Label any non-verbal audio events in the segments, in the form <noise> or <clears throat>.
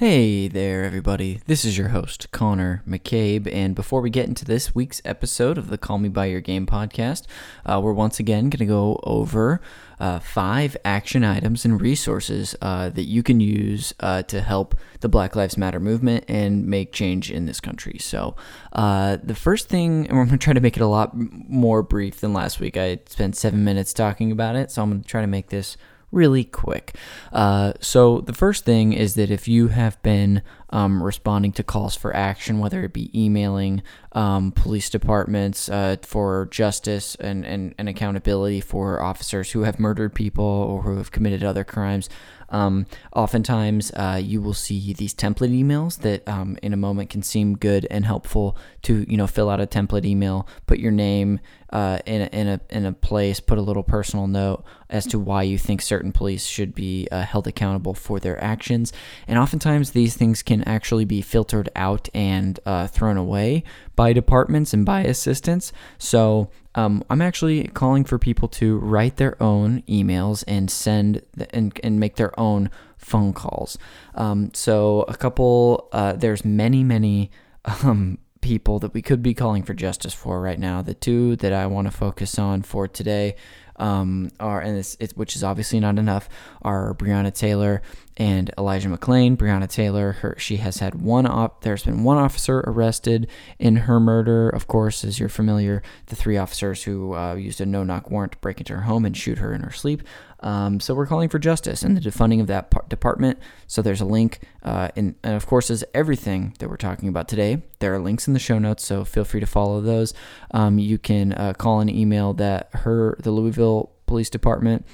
Hey there, everybody. This is your host, Connor McCabe. And before we get into this week's episode of the Call Me By Your Game podcast, uh, we're once again going to go over uh, five action items and resources uh, that you can use uh, to help the Black Lives Matter movement and make change in this country. So, uh, the first thing, and we're going to try to make it a lot more brief than last week. I spent seven minutes talking about it, so I'm going to try to make this really quick. Uh, so, the first thing is that if you have been um, responding to calls for action, whether it be emailing um, police departments uh, for justice and, and, and accountability for officers who have murdered people or who have committed other crimes, um, oftentimes, uh, you will see these template emails that, um, in a moment, can seem good and helpful to you know fill out a template email, put your name uh, in a, in a in a place, put a little personal note as to why you think certain police should be uh, held accountable for their actions, and oftentimes these things can actually be filtered out and uh, thrown away by departments and by assistants. So um, I'm actually calling for people to write their own emails and send the, and, and make their own phone calls. Um, so a couple, uh, there's many, many um, people that we could be calling for justice for right now. The two that I want to focus on for today um, are, and it's, which is obviously not enough, are Breonna Taylor and Elijah McClain. Breonna Taylor, her, she has had one op. There's been one officer arrested in her murder. Of course, as you're familiar, the three officers who uh, used a no-knock warrant to break into her home and shoot her in her sleep. Um, so we're calling for justice and the defunding of that par- department. So there's a link, uh, in, and of course, as everything that we're talking about today, there are links in the show notes. So feel free to follow those. Um, you can uh, call and email that her the Louisville Police Department.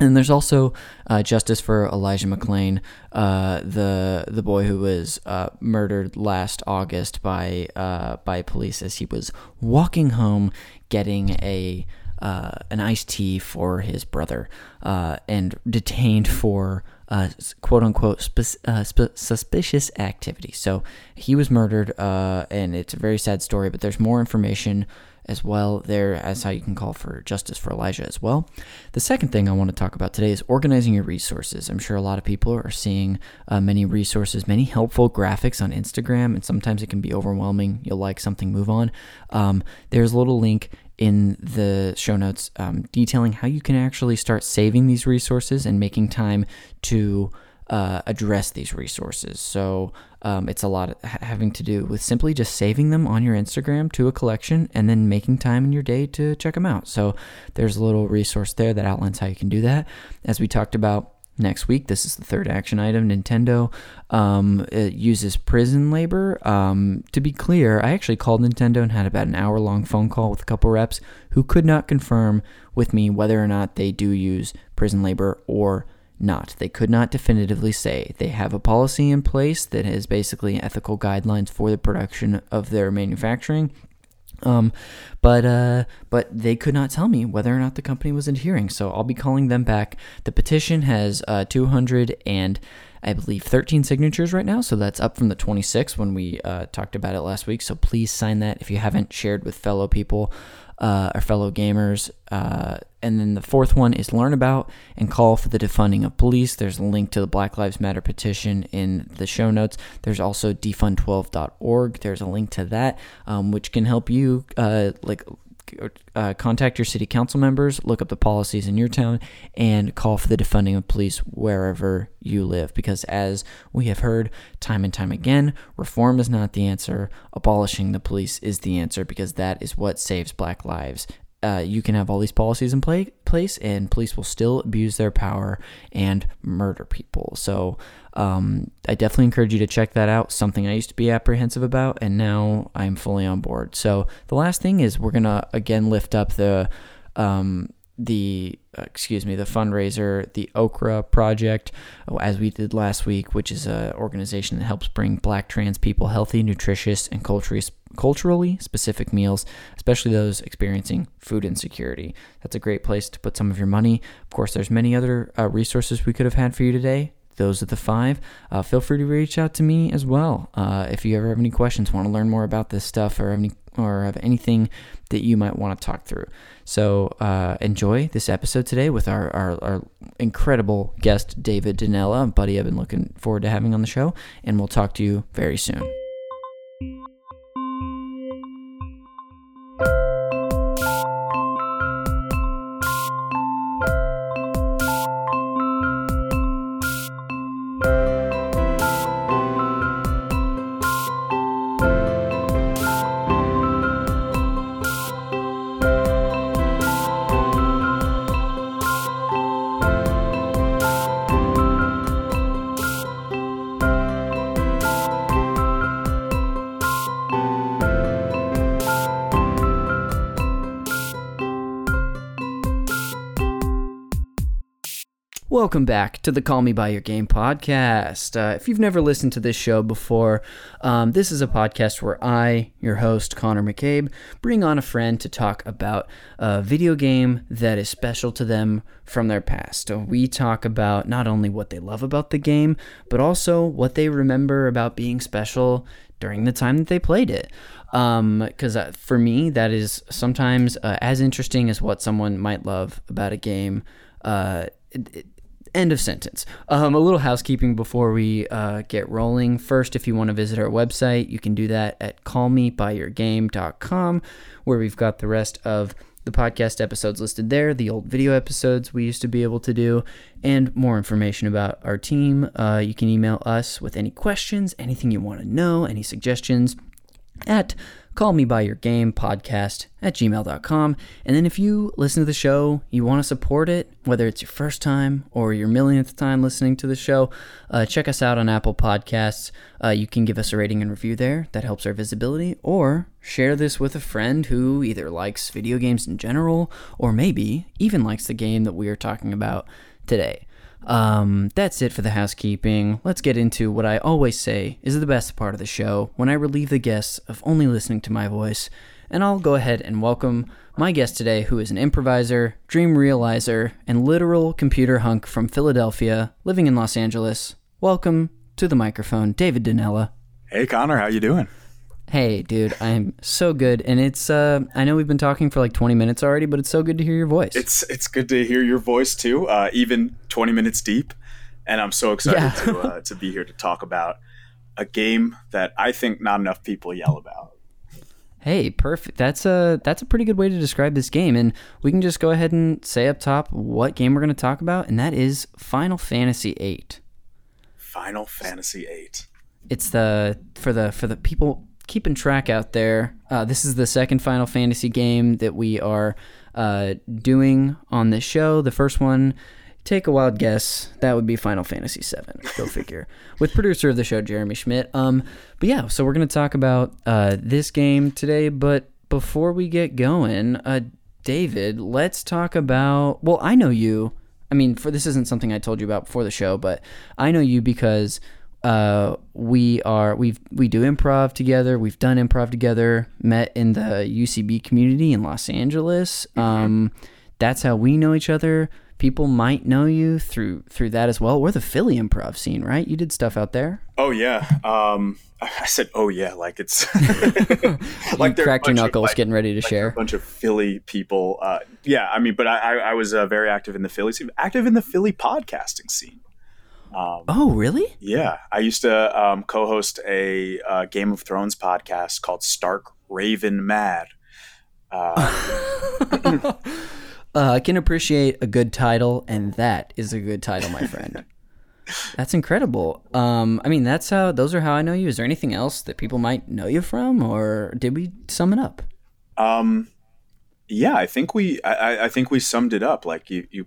And there's also uh, justice for Elijah McClain, uh, the the boy who was uh, murdered last August by uh, by police as he was walking home, getting a uh, an iced tea for his brother uh, and detained for uh, quote unquote spe- uh, spe- suspicious activity. So he was murdered, uh, and it's a very sad story, but there's more information as well there as how you can call for justice for Elijah as well. The second thing I want to talk about today is organizing your resources. I'm sure a lot of people are seeing uh, many resources, many helpful graphics on Instagram, and sometimes it can be overwhelming. You'll like something, move on. Um, there's a little link in the show notes um, detailing how you can actually start saving these resources and making time to uh, address these resources. So um, it's a lot having to do with simply just saving them on your Instagram to a collection and then making time in your day to check them out. So there's a little resource there that outlines how you can do that. As we talked about next week. This is the third action item. Nintendo um, uses prison labor. Um, to be clear, I actually called Nintendo and had about an hour long phone call with a couple reps who could not confirm with me whether or not they do use prison labor or not. They could not definitively say. They have a policy in place that has basically ethical guidelines for the production of their manufacturing. Um, but uh, but they could not tell me whether or not the company was adhering. So I'll be calling them back. The petition has uh, 200 and I believe 13 signatures right now. So that's up from the 26 when we uh, talked about it last week. So please sign that if you haven't shared with fellow people uh, our fellow gamers. Uh, and then the fourth one is learn about and call for the defunding of police. There's a link to the Black Lives Matter petition in the show notes. There's also defund12.org. There's a link to that, um, which can help you uh, like uh, contact your city council members, look up the policies in your town, and call for the defunding of police wherever you live. Because as we have heard time and time again, reform is not the answer. Abolishing the police is the answer because that is what saves black lives. Uh, you can have all these policies in play, place, and police will still abuse their power and murder people. So um, I definitely encourage you to check that out. Something I used to be apprehensive about, and now I'm fully on board. So the last thing is we're gonna again lift up the um, the uh, excuse me the fundraiser the okra project oh, as we did last week which is an organization that helps bring black trans people healthy nutritious and culturally culturally specific meals especially those experiencing food insecurity that's a great place to put some of your money of course there's many other uh, resources we could have had for you today those are the five. Uh, feel free to reach out to me as well. Uh, if you ever have any questions, want to learn more about this stuff, or have any or have anything that you might want to talk through. So uh, enjoy this episode today with our, our, our incredible guest, David Danella, buddy I've been looking forward to having on the show, and we'll talk to you very soon. Welcome back to the Call Me By Your Game podcast. Uh, if you've never listened to this show before, um, this is a podcast where I, your host, Connor McCabe, bring on a friend to talk about a video game that is special to them from their past. we talk about not only what they love about the game, but also what they remember about being special during the time that they played it because um, uh, for me that is sometimes uh, as interesting as what someone might love about a game uh, it, End of sentence. Um, a little housekeeping before we uh, get rolling. First, if you want to visit our website, you can do that at callmebyyourgame.com, where we've got the rest of the podcast episodes listed there, the old video episodes we used to be able to do, and more information about our team. Uh, you can email us with any questions, anything you want to know, any suggestions at call me by your game podcast at gmail.com. And then if you listen to the show, you want to support it, whether it's your first time or your millionth time listening to the show, uh, check us out on Apple Podcasts. Uh, you can give us a rating and review there. That helps our visibility. Or share this with a friend who either likes video games in general or maybe even likes the game that we are talking about today. Um, that's it for the housekeeping. Let's get into what I always say is the best part of the show when I relieve the guests of only listening to my voice. And I'll go ahead and welcome my guest today, who is an improviser, dream realizer, and literal computer hunk from Philadelphia, living in Los Angeles. Welcome to the microphone, David Danella. Hey Connor, how you doing? Hey, dude, I'm so good, and it's. Uh, I know we've been talking for like 20 minutes already, but it's so good to hear your voice. It's it's good to hear your voice too, uh, even 20 minutes deep, and I'm so excited yeah. to uh, <laughs> to be here to talk about a game that I think not enough people yell about. Hey, perfect. That's a that's a pretty good way to describe this game, and we can just go ahead and say up top what game we're going to talk about, and that is Final Fantasy VIII. Final Fantasy VIII. It's the for the for the people keeping track out there, uh, this is the second Final Fantasy game that we are uh, doing on this show. The first one, take a wild guess, that would be Final Fantasy VII. Go <laughs> figure. With producer of the show, Jeremy Schmidt. Um, but yeah, so we're going to talk about uh, this game today. But before we get going, uh, David, let's talk about. Well, I know you. I mean, for this isn't something I told you about before the show, but I know you because uh, we are we've we do improv together. We've done improv together. Met in the UCB community in Los Angeles. Mm-hmm. Um, that's how we know each other. People might know you through through that as well. We're the Philly improv scene, right? You did stuff out there. Oh yeah. Um, I said, oh yeah, like it's <laughs> <laughs> like you cracked your knuckles, like, getting ready to like share. A bunch of Philly people. Uh, yeah, I mean, but I, I was uh, very active in the Philly scene, active in the Philly podcasting scene. Um, oh, really? Yeah. I used to um, co host a uh, Game of Thrones podcast called Stark Raven Mad. Uh, <laughs> uh, I can appreciate a good title, and that is a good title, my friend. <laughs> that's incredible. Um, I mean, that's how, those are how I know you. Is there anything else that people might know you from, or did we sum it up? Um, yeah, I think we, I, I think we summed it up. Like you, you,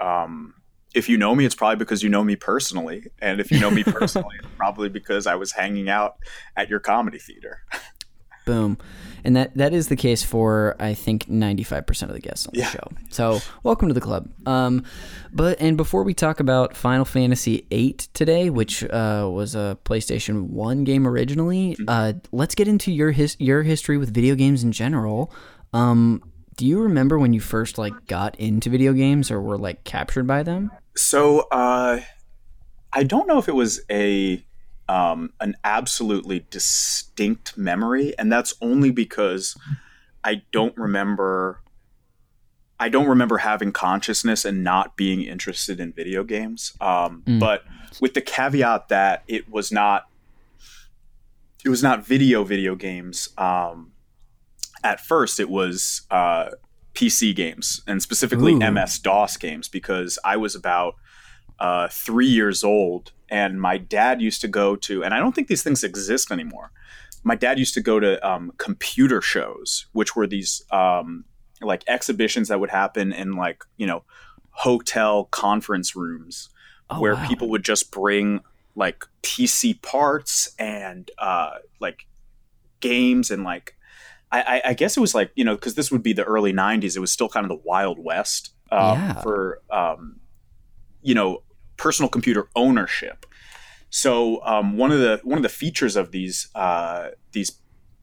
um, if you know me, it's probably because you know me personally. And if you know me <laughs> personally, it's probably because I was hanging out at your comedy theater. <laughs> Boom. And that, that is the case for, I think, 95% of the guests on the yeah. show. So, welcome to the club. Um, but And before we talk about Final Fantasy VIII today, which uh, was a PlayStation 1 game originally, mm-hmm. uh, let's get into your, his- your history with video games in general. Um, do you remember when you first like got into video games or were like captured by them? So uh, I don't know if it was a um, an absolutely distinct memory, and that's only because I don't remember. I don't remember having consciousness and not being interested in video games. Um, mm. But with the caveat that it was not, it was not video video games. Um, at first, it was uh, PC games and specifically MS DOS games because I was about uh, three years old and my dad used to go to, and I don't think these things exist anymore. My dad used to go to um, computer shows, which were these um, like exhibitions that would happen in like you know hotel conference rooms oh, where wow. people would just bring like PC parts and uh, like games and like I, I, guess it was like you know because this would be the early '90s. It was still kind of the Wild West um, yeah. for um, you know personal computer ownership. So um, one of the one of the features of these uh, these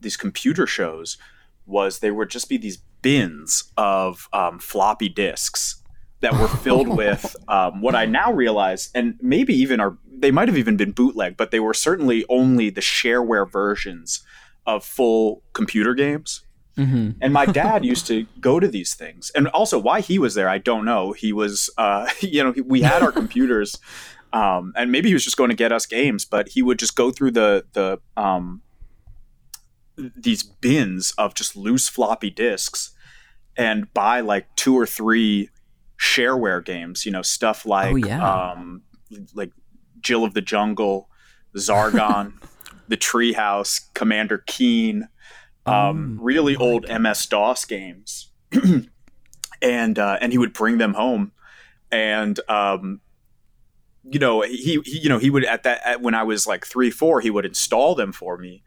these computer shows was they would just be these bins of um, floppy disks that were filled <laughs> with um, what I now realize, and maybe even are they might have even been bootleg, but they were certainly only the shareware versions of full computer games. Mm-hmm. And my <laughs> dad used to go to these things. And also, why he was there, I don't know. He was, uh, <laughs> you know, we had our computers, um, and maybe he was just going to get us games, but he would just go through the the um, these bins of just loose floppy disks and buy like two or three shareware games. You know, stuff like oh, yeah. um, like Jill of the Jungle, Xargon, <laughs> The Treehouse, Commander Keen um, oh, really old MS DOS games, <clears throat> and uh, and he would bring them home, and um, you know he, he, you know he would at that at, when I was like three four he would install them for me,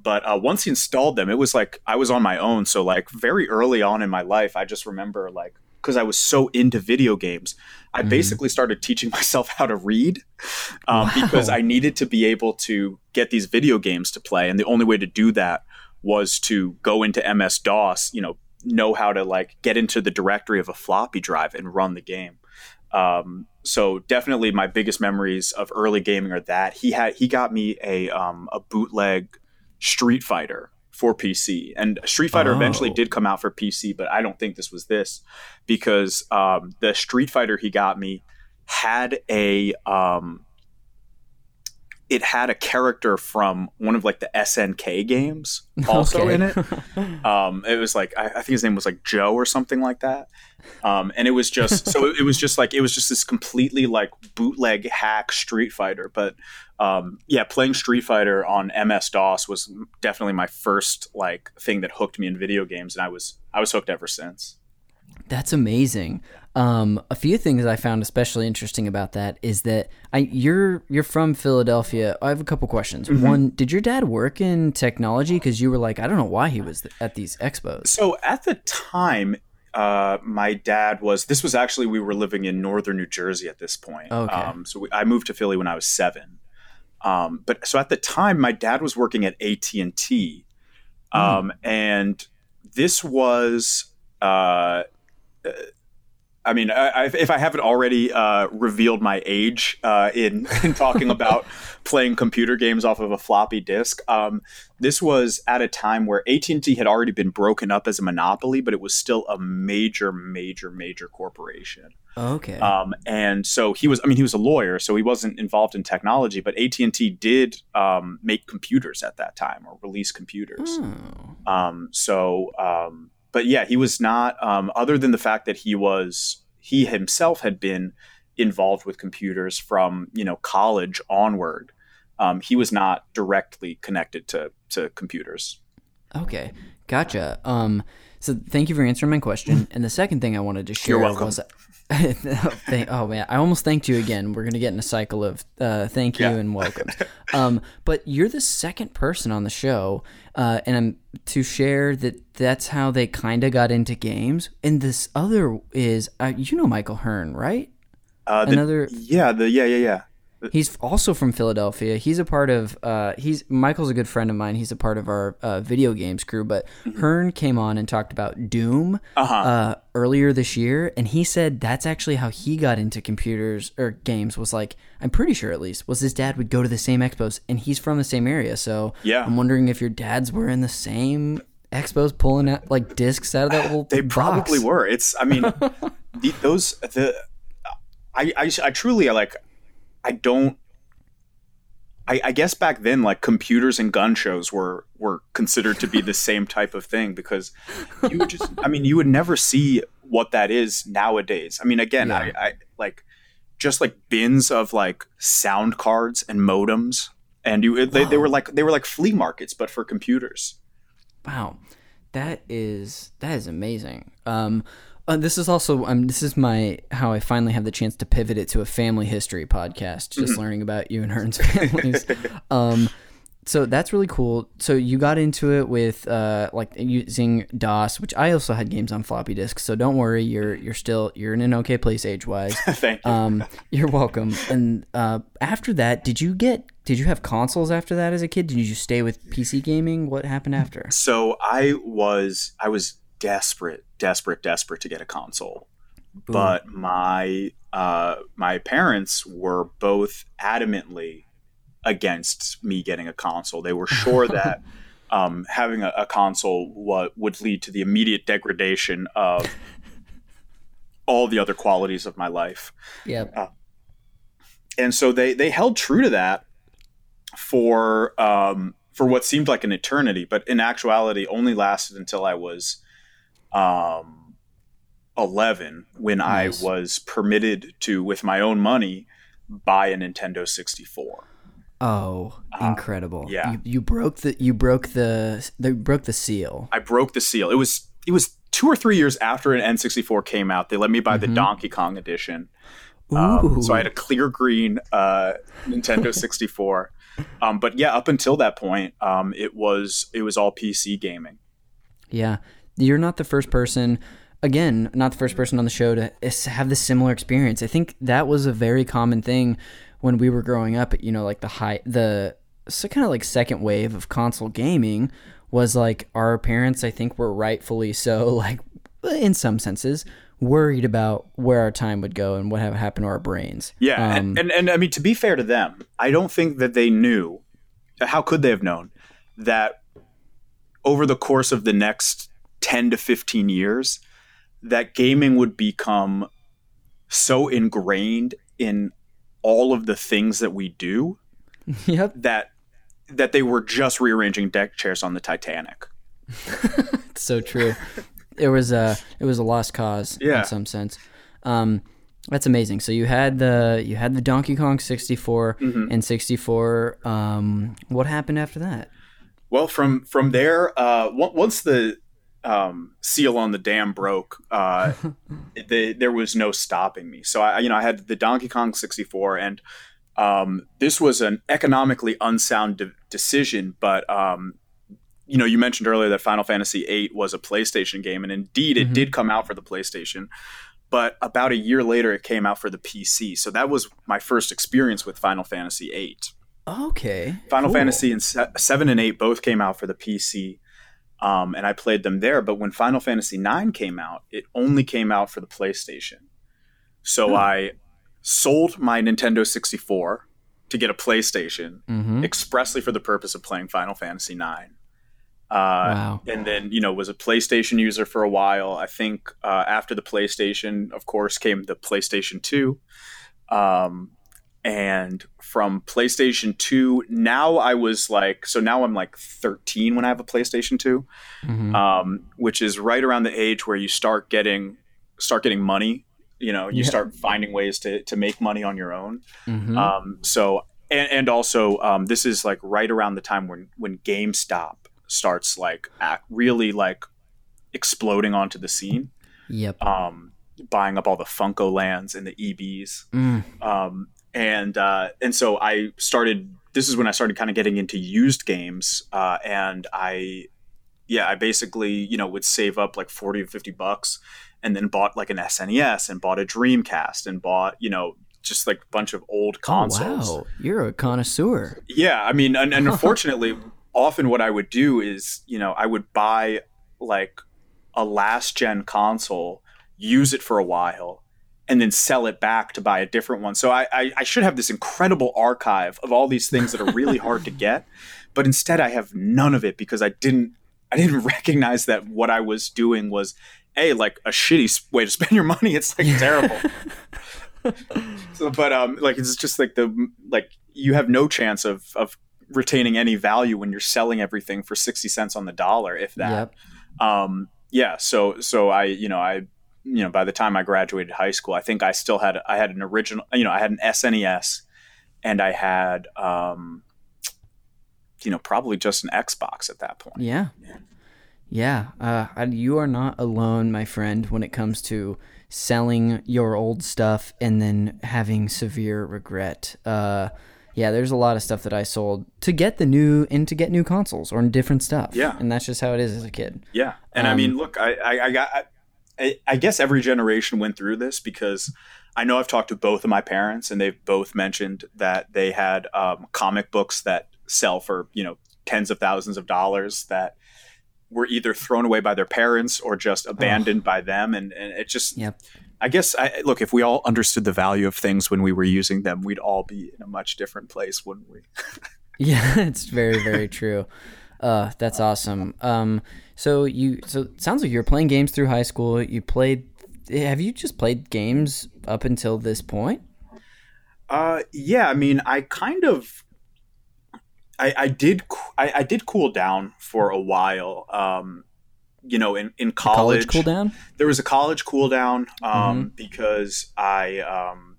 but uh, once he installed them it was like I was on my own. So like very early on in my life, I just remember like because I was so into video games, I mm. basically started teaching <laughs> myself how to read um, wow. because I needed to be able to get these video games to play, and the only way to do that was to go into MS DOS, you know, know how to like get into the directory of a floppy drive and run the game. Um, so definitely my biggest memories of early gaming are that he had he got me a um, a bootleg Street Fighter for PC, and Street Fighter oh. eventually did come out for PC, but I don't think this was this because um, the Street Fighter he got me had a um, it had a character from one of like the SNK games <laughs> also okay. in it. <laughs> Um, it was like I, I, think his name was like Joe or something like that. Um, and it was just so it, it, was just like it was just this completely like bootleg hack Street Fighter. But um, yeah, playing Street Fighter on MS DOS was definitely my first like thing that hooked me in video games, and I was I was hooked ever since. That's amazing. Um, a few things I found especially interesting about that is that I you're you're from Philadelphia. I have a couple questions. Mm-hmm. One, did your dad work in technology? Because you were like, I don't know why he was at these expos. So at the time, uh, my dad was. This was actually we were living in northern New Jersey at this point. Okay. Um, so we, I moved to Philly when I was seven. Um, but so at the time, my dad was working at AT and T, hmm. um, and this was. Uh, I mean, I, if I haven't already uh, revealed my age uh, in, <laughs> in talking about playing computer games off of a floppy disk, um, this was at a time where AT and T had already been broken up as a monopoly, but it was still a major, major, major corporation. Okay. Um, and so he was. I mean, he was a lawyer, so he wasn't involved in technology. But AT and T did um, make computers at that time or release computers. Oh. Um, so um, but yeah, he was not. Um, other than the fact that he was, he himself had been involved with computers from you know college onward. Um, he was not directly connected to to computers. Okay, gotcha. Um, so thank you for answering my question. <laughs> And the second thing I wanted to share was <laughs> oh man, I almost thanked you again. We're gonna get in a cycle of uh, thank you yeah. and welcome. <laughs> Um, but you're the second person on the show, uh, and I'm to share that that's how they kind of got into games. And this other is, uh, you know, Michael Hearn, right? Uh, the, Another, yeah, the yeah, yeah, yeah. He's also from Philadelphia. He's a part of. Uh, he's Michael's a good friend of mine. He's a part of our uh, video games crew. But Hearn came on and talked about Doom Uh-huh. uh, earlier this year, and he said that's actually how he got into computers or games. Was like I'm pretty sure at least was his dad would go to the same expos, and he's from the same area. So Yeah. I'm wondering if your dads were in the same expos, pulling out like discs out of that <sighs> whole. They probably were. It's. I mean, <laughs> the, those the. I, I I truly like. I don't. I, I guess back then, like computers and gun shows were were considered to be the same type of thing because you would just. I mean, you would never see what that is nowadays. I mean, again, I, I like just like bins of like sound cards and modems, and you they, they were like they were like flea markets, but for computers. Wow, that is that is amazing. Um, uh, this is also um, this is my how I finally have the chance to pivot it to a family history podcast, just learning about you and Hearn's families. <laughs> um, so that's really cool. So you got into it with uh, like using DOS, which I also had games on floppy disks. So don't worry, you're you're still you're in an okay place age wise. <laughs> Thank you. Um, you're welcome. And uh, after that, did you get did you have consoles after that as a kid? Did you stay with PC gaming? What happened after? So I was I was desperate, desperate, desperate to get a console, but my uh, my parents were both adamantly against me getting a console. They were sure <laughs> that um, having a, a console wa- would lead to the immediate degradation of all the other qualities of my life Yep. and so they they held true to that for um, for what seemed like an eternity, but in actuality only lasted until I was um, eleven, when Nice. I was permitted to, with my own money, buy a Nintendo sixty four. Oh, incredible! Uh, yeah. you, you broke the you broke the they broke the seal. I broke the seal. It was it was two or three years after an N sixty four came out. They let me buy the Donkey Kong edition. Um, so I had a clear green uh, Nintendo <laughs> 64. Um, but yeah, up until that point, um, it was it was all PC gaming. Yeah, you're not the first person. Again, not the first person on the show to have this similar experience. I think that was a very common thing when we were growing up. You know, like the high, the so kind of like second wave of console gaming was like our parents. I think were rightfully so, <laughs> like in some senses, worried about where our time would go and what have happened to our brains. Yeah, Um, and, and and I mean to be fair to them, I don't think that they knew. How could they have known that over the course of the next ten to fifteen years, that gaming would become so ingrained in all of the things that we do <laughs> yep, that that they were just rearranging deck chairs on the Titanic. It's <laughs> so true. it was a it was a lost cause Yeah. in some sense. Um, that's amazing. So you had the you had the Donkey Kong 64 Mm-hmm. and 64. Um, what happened after that? Well, from from there, uh, on- once the um, seal on the dam broke, uh, <laughs> the, there was no stopping me. So I, you know, I had the Donkey Kong 64, and um, this was an economically unsound de- decision. But um, you know, you mentioned earlier that Final Fantasy VIII was a PlayStation game, and indeed, it Mhm. did come out for the PlayStation. But about a year later, it came out for the PC. So that was my first experience with Final Fantasy VIII. Okay, Final cool. Fantasy and se- seven and eight both came out for the PC, um, and I played them there. But when Final Fantasy nine came out, it only came out for the PlayStation. So. I sold my Nintendo sixty four to get a PlayStation Mhm. expressly for the purpose of playing Final Fantasy nine. Uh, Wow. And then you know was a PlayStation user for a while. I think uh, after the PlayStation, of course, came the PlayStation two. Um, and from PlayStation 2 now I was like so now I'm like 13 when I have a PlayStation 2 Mhm. um, which is right around the age where you start getting start getting money you know you Yeah. start finding ways to, to make money on your own Mhm. um, so and, and also um, this is like right around the time when when GameStop starts like really like exploding onto the scene yep. um, buying up all the FuncoLands and the EBs Mm. um, and uh, and so I started. This is when I started kind of getting into used games, uh, and I, yeah, I basically you know would save up like forty or fifty bucks, and then bought like an SNES and bought a Dreamcast and bought you know just like a bunch of old consoles. Oh, wow, you're a connoisseur. Yeah, I mean, and, and <laughs> unfortunately, often what I would do is, you know, I would buy like a last gen console, use it for a while, and then sell it back to buy a different one. So I, I, I should have this incredible archive of all these things that are really hard to get, <laughs> but instead I have none of it because I didn't I didn't <laughs> recognize that what I was doing was a like a shitty way to <laughs> spend your money. It's like terrible. so, but um, like it's just like the like you have no chance of of retaining any value when you're selling everything for sixty cents on the dollar, if that. Yep. Um, yeah. So so I you know I you know by the time I graduated high school, I think I still had I had an original you know I had an SNES and I had um, you know probably just an Xbox at that point. Yeah. Yeah, uh, you are not alone, my friend, when it comes to selling your old stuff and then having severe regret. Uh, yeah, there's a lot of stuff that I sold to get the new and to get new consoles or different stuff. Yeah, and that's just how it is as a kid. Yeah, and um, I mean, look, I, I, I got, I, I guess every generation went through this because I know I've talked to both of my parents, and they've both mentioned that they had um, comic books that sell for you know tens of thousands of dollars that were either thrown away by their parents or just abandoned oh. by them and, and it just yep. i guess I, look if we all understood the value of things when we were using them we'd all be in a much different place wouldn't we <laughs> yeah <laughs> it's very very true uh, that's awesome um, so you so it sounds like you're playing games through high school you played have you just played games up until this point uh, yeah i mean i kind of I, I did I, I, did cool down for a while. Um, you know, in, in college, college cool down. There was a college cool down um, mm-hmm. because I, um,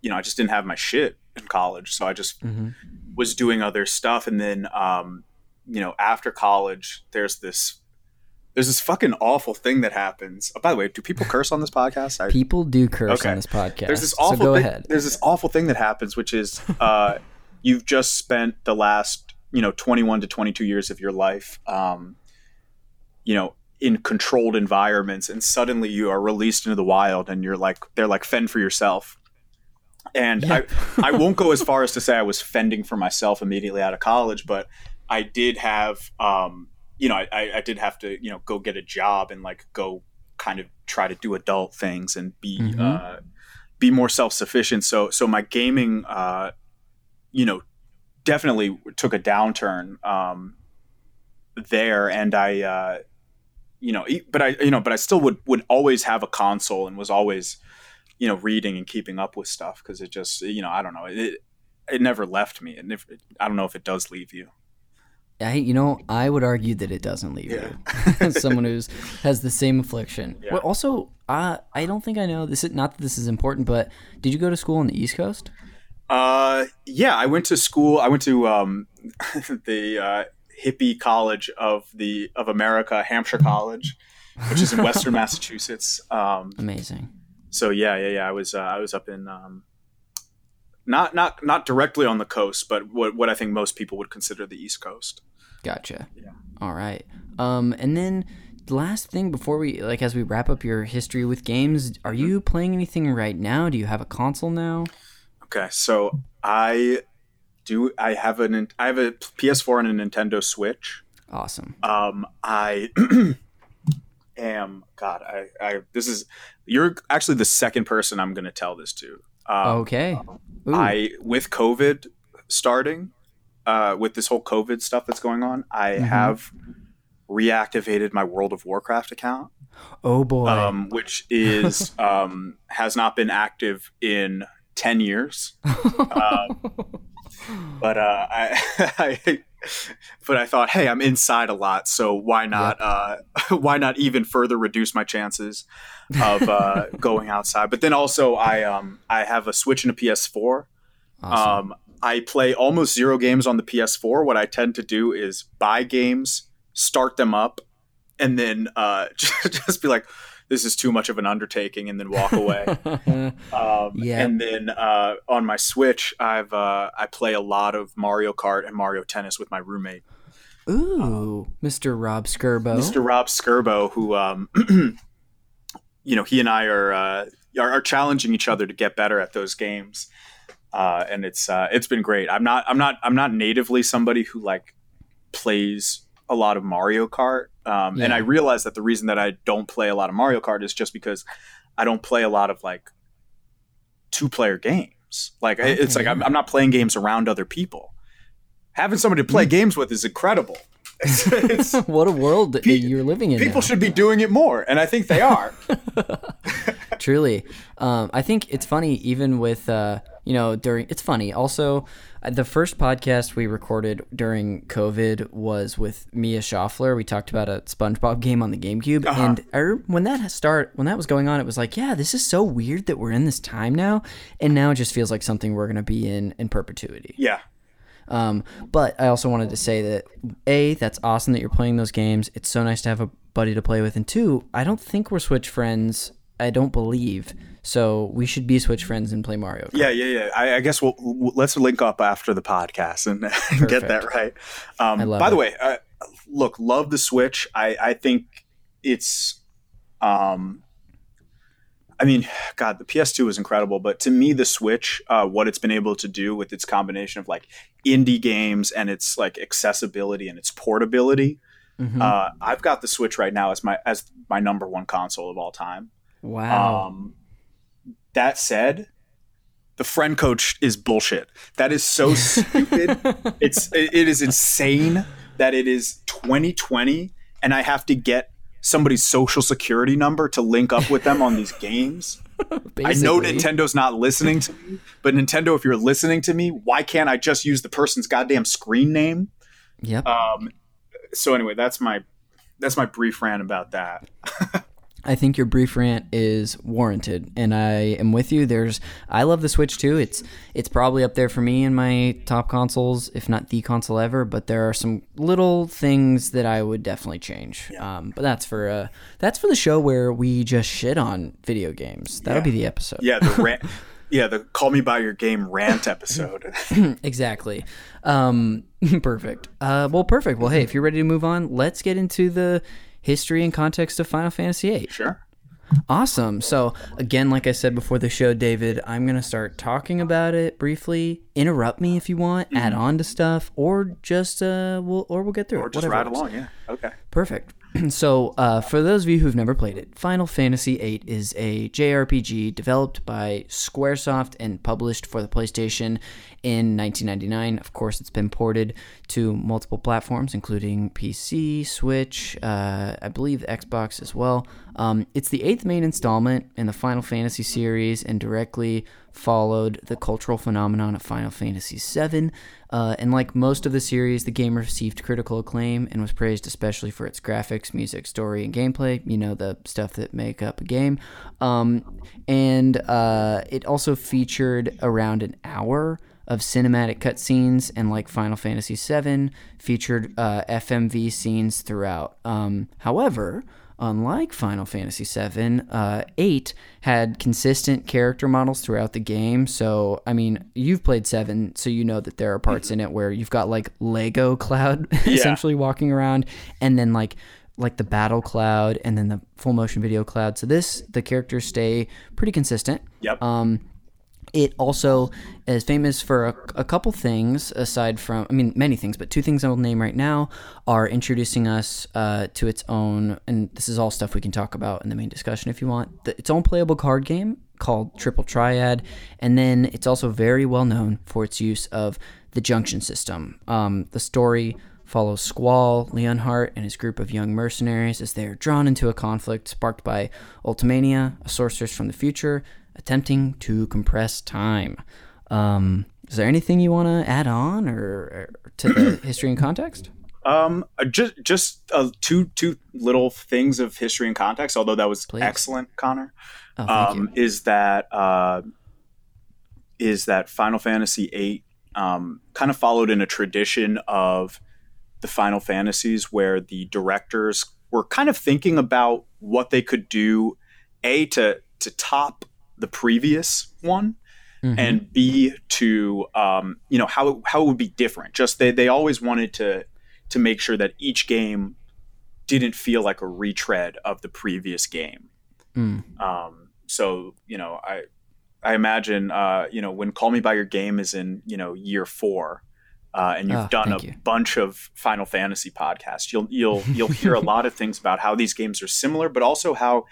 you know, I just didn't have my shit in college, so I just mm-hmm. was doing other stuff. And then, um, you know, after college, there's this there's this fucking awful thing that happens. Oh, by the way, do people curse on this podcast? I, people do curse okay. on this podcast. There's this awful. So go thing, ahead. There's this awful thing that happens, which is uh, <laughs> you've just spent the last you know 21 to 22 years of your life um, you know in controlled environments and suddenly you are released into the wild and you're like they're like fend for yourself and I, I won't go as <laughs> far as to say I was fending for myself immediately out of college, but I did have, um, you know, I, I did have to, you know, go get a job and like go kind of try to do adult things and be, mm-hmm. uh, be more self sufficient. So, so my gaming, uh, you know, definitely took a downturn um, there, and I, uh, you know, but I, you know, but I still would would always have a console and was always, you know, reading and keeping up with stuff because it just, you know, I don't know, it it never left me, and if, I don't know if it does leave you. I, you know, I would argue that it doesn't leave yeah. you. <laughs> Someone who's has the same affliction. Yeah. Well, also, uh, I don't think I know this. Is, not that this is important, but did you go to school on the East Coast? Uh, yeah, I went to school. I went to um, <laughs> the uh, hippie college of the of America, Hampshire College, which is in Western <laughs> Massachusetts. Um, Amazing. So yeah, yeah, yeah. I was uh, I was up in um, not not not directly on the coast, but what what I think most people would consider the East Coast. Gotcha. Yeah. All right. Um, and then the last thing before we like as we wrap up your history with games, are you mm-hmm. playing anything right now? Do you have a console now? Okay, so I do. I have an. I have a PS4 and a Nintendo Switch. Awesome. Um, I <clears throat> am. God, I. I. This is. You're actually the second person I'm going to tell this to. Um, okay. Ooh. I with COVID starting, uh, with this whole COVID stuff that's going on, I mm-hmm. have reactivated my World of Warcraft account. Oh boy. Um, which is <laughs> um, has not been active in 10 years. <laughs> um, but uh, I, <laughs> I, but I thought, hey, I'm inside a lot, so why not? Yep. Uh, why not even further reduce my chances of uh, going outside? But then also, I um, I have a Switch and a PS4. Awesome. Um, I play almost zero games on the PS4. What I tend to do is buy games, start them up, and then uh, <laughs> just be like, this is too much of an undertaking and then walk away. <laughs> um, yeah. And then uh, on my Switch, I've uh, I play a lot of Mario Kart and Mario Tennis with my roommate. Ooh, um, Mr. Rob Skirbo. Mr. Rob Skirbo, who um, <clears throat> you know, he and I are, uh, are are challenging each other to get better at those games, uh, and it's uh, it's been great. I'm not I'm not I'm not natively somebody who like plays a lot of Mario Kart, um, Yeah. and I realize that the reason that I don't play a lot of Mario Kart is just because I don't play a lot of like two player games. Like I- it's like I'm. I'm not playing games around other people. Having somebody to play games with is incredible. <laughs> It's, it's, <laughs> what a world Pe- you're living in. people now. should be doing it more, and I think they are. <laughs> Truly, um, I think it's funny. Even with uh, you know, during it's funny. Also, uh, the first podcast we recorded during COVID was with Mia Schaffler. We talked about a SpongeBob game on the GameCube, Uh-huh. and I, when that start when that was going on, it was like, yeah, this is so weird that we're in this time now, and now it just feels like something we're gonna be in in perpetuity. yeah, Um, but I also wanted to say that a that's awesome that you're playing those games. It's so nice to have a buddy to play with, and two, I don't think we're Switch friends. I don't believe so. We should be Switch friends and play Mario. Kart. yeah, yeah, yeah. I, I guess we'll, we'll let's link up after the podcast and, <laughs> get that right. Um, I love by the way, uh, look, love the Switch. I, I think it's, um, I mean, God, the PS2 was incredible, but to me, the Switch, uh, what it's been able to do with its combination of like indie games and its like accessibility and its portability. Mhm. Uh, I've got the Switch right now as my as my number one console of all time. wow. Um, that said, the friend code is bullshit. That is so <laughs> stupid. It's it, it is insane that it is 2020 and I have to get somebody's social security number to link up with them on these games. I know Nintendo's not listening to me, but Nintendo, if you're listening to me, why can't I just use the person's goddamn screen name? Yep. Um, so anyway, that's my that's my brief rant about that. <laughs> I think your brief rant is warranted, and I am with you. There's, I love the Switch too. It's it's probably up there for me in my top consoles, if not the console ever. But there are some little things that I would definitely change. Um, but that's for uh, that's for the show where we just shit on video games. That'll Yeah. be the episode. Yeah, the <laughs> rant. Yeah, the "Call Me by Your Game" rant episode. <laughs> <laughs> exactly. Um, perfect. Uh, well, perfect. Well, hey, if you're ready to move on, let's get into the history and context of Final Fantasy VIII. sure. Awesome. So, again, like I said before the show, David, I'm going to start talking about it briefly. Interrupt me if you want, add on to stuff, or just uh we'll or we'll get through Or it. just whatever ride along. Yeah. Okay. Perfect. <clears throat> so, uh, for those of you who've never played it, Final Fantasy VIII is a JRPG developed by Squaresoft and published for the PlayStation in 1999. Of course, it's been ported to multiple platforms, including PC, Switch, uh, I believe Xbox as well. Um, it's the eighth main installment in the Final Fantasy series and directly followed the cultural phenomenon of Final Fantasy VII. Uh, and like most of the series, the game received critical acclaim and was praised especially for its graphics, music, story, and gameplay. You know, the stuff that make up a game. Um, and uh, it also featured around an hour of cinematic cutscenes, and like Final Fantasy VII, featured uh, FMV scenes throughout. Um, however, Unlike Final Fantasy VII, uh, 8 had consistent character models throughout the game. So, I mean, you've played 7, so you know that there are parts in it where you've got like Lego <laughs> Cloud essentially walking around, and then like like the battle cloud and then the full motion video cloud. So this the characters stay pretty consistent. Yep. Um, it also is famous for a, a couple things aside from i mean many things but two things i'll name right now are introducing us uh, to its own and this is all stuff we can talk about in the main discussion if you want the, its own playable card game called triple triad and then it's also very well known for its use of the junction system. Um, the story follows Squall, Leonhart, and his group of young mercenaries as they are drawn into a conflict sparked by Ultimecia, a sorceress from the future, attempting to compress time. Um, is there anything you want to add on or, or to the <clears throat> history and context? Um, uh, just just uh, two two little things of history and context. Although that was Please. excellent, Connor. Oh, Um, is that uh, is that Final Fantasy VIII um, kind of followed in a tradition of the Final Fantasies, where the directors were kind of thinking about what they could do, a to to top the previous one. Mhm. and B to um, you know how how it would be different. Just they they always wanted to to make sure that each game didn't feel like a retread of the previous game. Mm. Um, so you know, I I imagine uh, you know when Call Me by Your Game is in you know year four, uh, and you've Ah, done a you. bunch of Final Fantasy podcasts, you'll you'll you'll <laughs> hear a lot of things about how these games are similar, but also how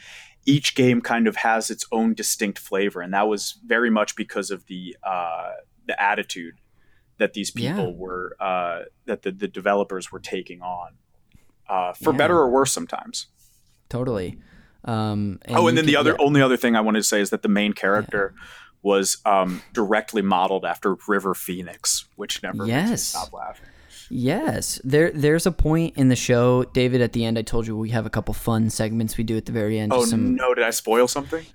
each game kind of has its own distinct flavor, and that was very much because of the uh, the attitude that these people Yeah. were uh, that the, the developers were taking on, uh, for Yeah. better or worse sometimes. Totally. Um, oh, and then the other yeah. only other thing I wanted to say is that the main character was um, directly modeled after River Phoenix, which never makes me Yes. stop laughing. Yes, there there's a point in the show, David. At the end, I told you we have a couple fun segments we do at the very end. Oh some no! Did I spoil something?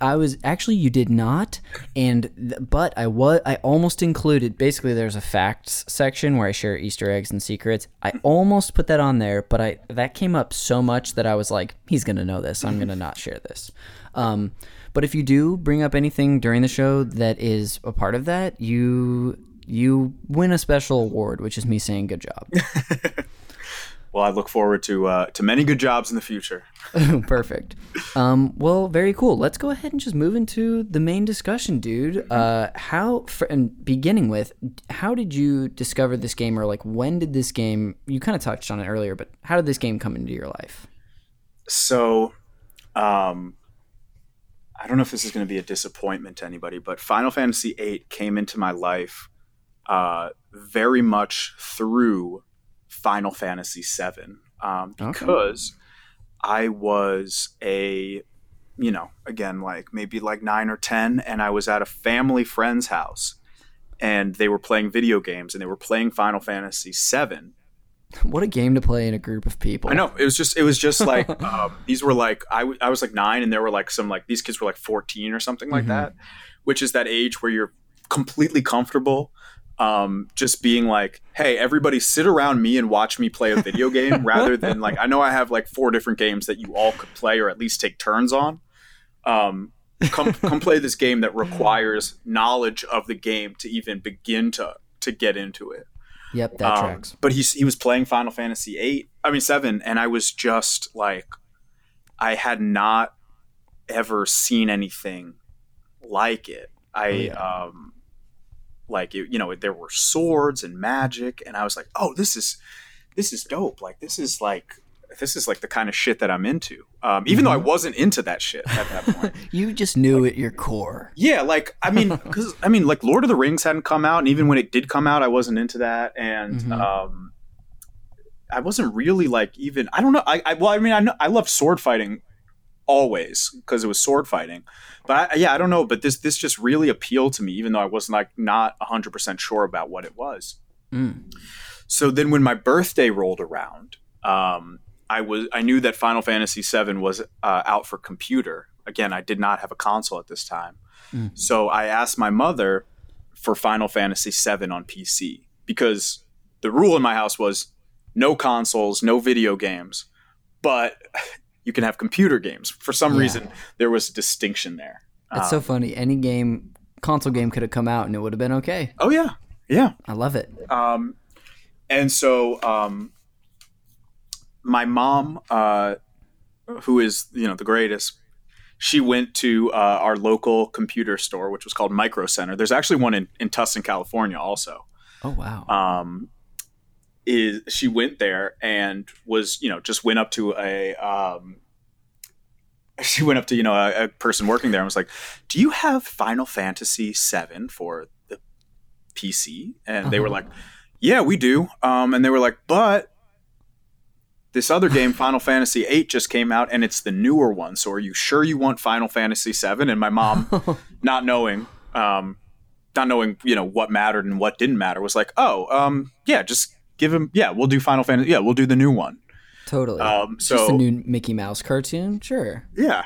I was actually you did not, and but I was I almost included. Basically, there's a facts section where I share Easter eggs and secrets. I almost put that on there, but I that came up so much that I was like, he's gonna know this. I'm gonna not share this. Um, but if you do bring up anything during the show that is a part of that, you you win a special award, which is me saying good job. <laughs> Well, I look forward to uh, to many good jobs in the future. <laughs> Perfect. Um, well, very cool. Let's go ahead and just move into the main discussion, dude. Uh, how, for, and beginning with, how did you discover this game, or like when did this game? You kind of touched on it earlier, but how did this game come into your life? So, um, I don't know if this is going to be a disappointment to anybody, but Final Fantasy VIII came into my life uh, very much through Final Fantasy VII um, Okay. because I was a, you know, again, like maybe like nine or 10, and I was at a family friend's house. And they were playing video games, and they were playing Final Fantasy VII, <laughs> What a game to play in a group of people. I know it was just it was just like <laughs> um, these were like I, w- I was like nine and there were like some like these kids were like 14 or something like Mhm. that which is that age where you're completely comfortable um, just being like hey everybody sit around me and watch me play a video game <laughs> rather than like I know I have like four different games that you all could play or at least take turns on um, come come play this game that requires knowledge of the game to even begin to to get into it Yep, that um, tracks. But he's he was playing Final Fantasy eight. I mean seven, and I was just like, I had not ever seen anything like it. I Oh, yeah. um, like it, you know, there were swords and magic, and I was like, oh, this is this is dope. Like this is like this is like the kind of shit that I'm into. Um, even though I wasn't into that shit at that point. <laughs> You just knew at your core. Yeah, like I mean, <laughs> because I mean, like Lord of the Rings hadn't come out, and even when it did come out, I wasn't into that, and Mhm. um, I wasn't really like even I don't know. I, I well, I mean, I know I loved sword fighting always because it was sword fighting, but I, yeah, I don't know. But this this just really appealed to me, even though I was like not hundred percent sure about what it was. Mm. So then, when my birthday rolled around, um, I was I knew that Final Fantasy VII was uh, out for computer. Again, I did not have a console at this time, Mm. so I asked my mother for Final Fantasy VII on PC because the rule in my house was no consoles, no video games, but you can have computer games. For some Yeah. reason, there was a distinction there. It's so Um, funny. Any game, console game, could have come out and it would have been okay. oh yeah, yeah. I love it. Um, and so um, my mom, uh, who is you know the greatest, she went to uh, our local computer store, which was called Micro Center. There's actually one in, in Tustin, California, also. Oh wow. Um, is she went there and was you know just went up to a um, <laughs> she went up to you know a, a person working there and was like, "Do you have Final Fantasy VII for the PC?" And they were Uh-huh. like, "Yeah, we do." Um, and they were like, "But this other <laughs> game, Final Fantasy VIII, just came out, and it's the newer one. So are you sure you want Final Fantasy VII?" And my mom, <laughs> not knowing, um, not knowing, you know, what mattered and what didn't matter, was like, "Oh, um, yeah, just give him. Yeah, we'll do Final Fantasy. Yeah, we'll do the new one." totally. Um, Just a so new Mickey Mouse cartoon, sure. yeah.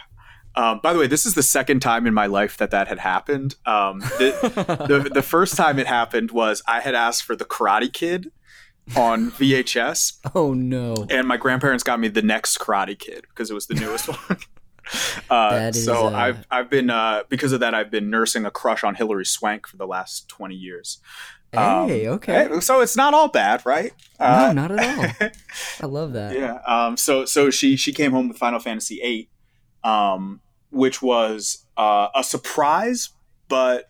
Um, by the way, this is the second time in my life that that had happened. Um, the, <laughs> the the first time it happened was I had asked for the Karate Kid on <laughs> VHS, oh no. and my grandparents got me the next Karate Kid because it was the newest <laughs> one. Uh, That is, so uh, I've I've been uh, because of that I've been nursing a crush on Hilary Swank for the last twenty years. Um, Hey, okay. eh, So it's not all bad, right? no, not at all. <laughs> I love that. yeah. Um, so so she she came home with Final Fantasy VIII, um, which was uh, a surprise, but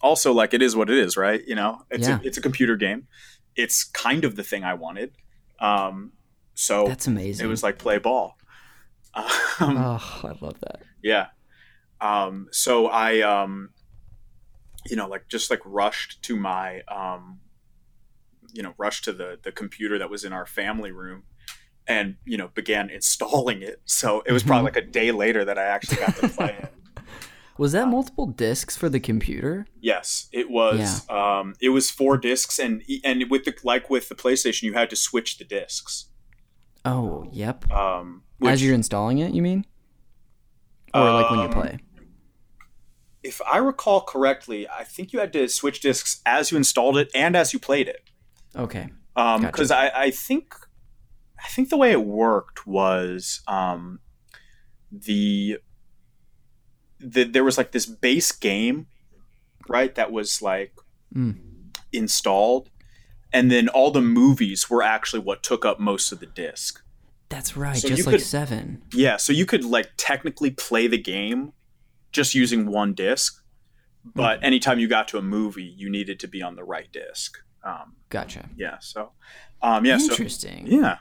also like it is what it is, right? You know, it's Yeah. a, it's a computer game. It's kind of the thing I wanted. Um, so That's amazing. it was like play ball. <laughs> Um, oh, I love that. yeah. Um, so I, um, you know, like just like rushed to my, um, you know, rushed to the the computer that was in our family room, and you know began installing it. So it was probably like a day later that I actually got to play it. <laughs> Was that multiple discs for the computer? Yes, it was. Um, it was four discs, and and with the like with the PlayStation, you had to switch the discs. Oh, yep. Um, As you're installing it, you mean? Or like when you Um, play? If I recall correctly, I think you had to switch discs as you installed it and as you played it. Okay. Um, Gotcha. because I, I think I think the way it worked was um, the, the there was like this base game, right? That was like Mm. installed, and then all the movies were actually what took up most of the disc. That's right. So just like could- seven. Yeah, so you could like technically play the game just using one disc, but Mm-hmm. anytime you got to a movie, you needed to be on the right disc. Um, Gotcha. yeah, so um, yeah, so Interesting. yeah,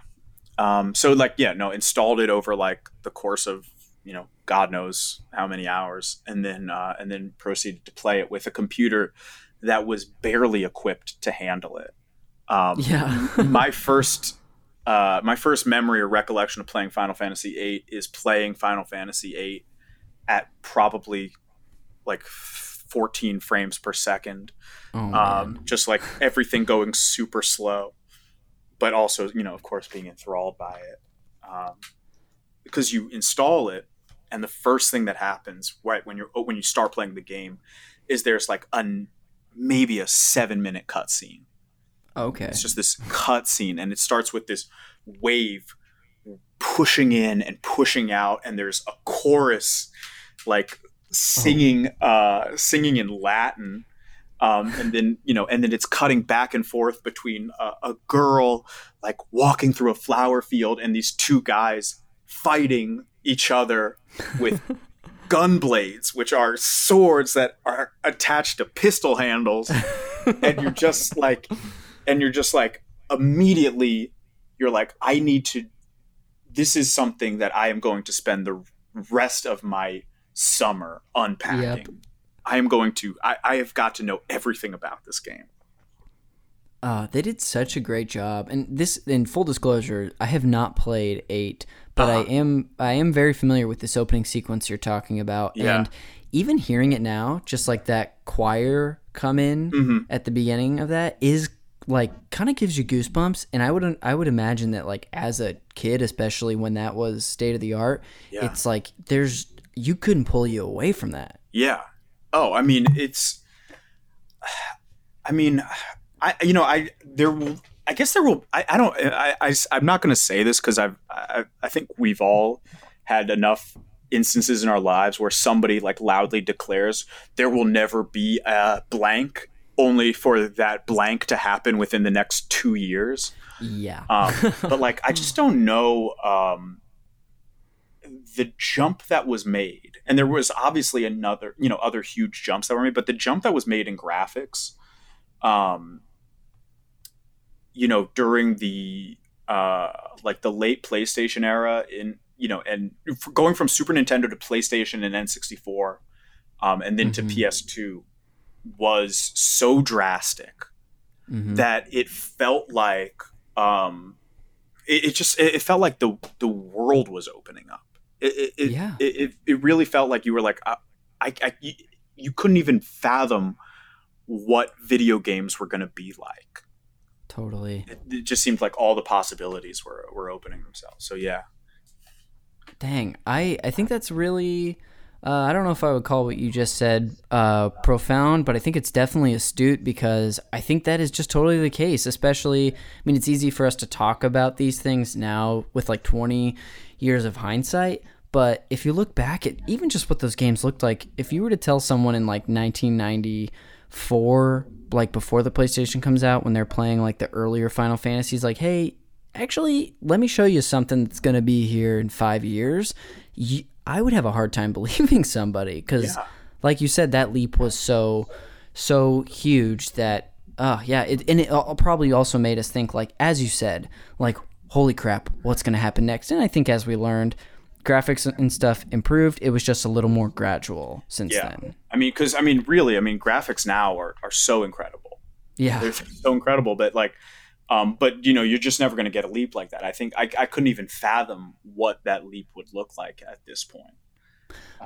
um, so like yeah, no, installed it over like the course of you know God knows how many hours, and then uh, and then proceeded to play it with a computer that was barely equipped to handle it. Um, Yeah. <laughs> my first uh, my first memory or recollection of playing Final Fantasy VIII is playing Final Fantasy VIII at probably like 14 frames per second. oh. Um, just like everything going super slow, but also, you know, of course, being enthralled by it. Um, because you install it, and the first thing that happens right when you're when you start playing the game is there's like a maybe a seven minute cutscene. okay. It's just this cutscene, and it starts with this wave pushing in and pushing out, and there's a chorus like singing, uh, singing in Latin, um, and then you know, and then it's cutting back and forth between a, a girl like walking through a flower field and these two guys fighting each other with <laughs> gun blades, which are swords that are attached to pistol handles, and you're just <laughs> like, and you're just like immediately, you're like, I need to. This is something that I am going to spend the rest of my summer unpacking. Yep. I am going to. I, I have got to know everything about this game. Uh, they did such a great job, and this, in full disclosure, I have not played eight, but I Uh-huh. am I am very familiar with this opening sequence you're talking about, Yeah. and even hearing it now, just like that choir come in Mhm. at the beginning of that is like kind of gives you goosebumps, and I would I would imagine that like as a kid, especially when that was state of the art, Yeah. it's like there's you couldn't pull you away from that. Yeah. Oh, I mean, it's. I mean, I you know I there will I guess there will I, I don't I, I am not going to say this because I've I, I think we've all had enough instances in our lives where somebody like loudly declares there will never be a blank only for that blank to happen within the next two years Yeah. um, but like I <laughs> just don't know um, the jump that was made, and there was obviously another, you know, other huge jumps that were made, but the jump that was made in graphics, um, you know, during the uh, like the late PlayStation era, in you know, and going from Super Nintendo to PlayStation and N64, um, and then Mhm. to PS2, was so drastic Mhm. that it felt like um, it, it just it felt like the the world was opening up. It it, it, Yeah. it, it, it really felt like you were like I, I, I you, you couldn't even fathom what video games were going to be like. Totally. It, it just seemed like all the possibilities were were opening themselves. So yeah, Dang, I I think that's really. Uh, I don't know if I would call what you just said uh, profound, but I think it's definitely astute because I think that is just totally the case. Especially, I mean, it's easy for us to talk about these things now with like 20 years of hindsight. But if you look back at even just what those games looked like, if you were to tell someone in like 1994, like before the PlayStation comes out, when they're playing like the earlier Final Fantasies, like, hey, actually, let me show you something that's going to be here in five years. You, I would have a hard time <laughs> believing somebody because, Yeah. like you said, that leap was so so huge that uh yeah, it, and it probably also made us think like as you said, like holy crap, what's gonna happen next? And I think as we learned, graphics and stuff improved. It was just a little more gradual since Yeah. then. I mean, because I mean, really, I mean, graphics now are, are so incredible. Yeah, They're so incredible, but like, um, but you know, you're just never going to get a leap like that. I think I, I couldn't even fathom what that leap would look like at this point.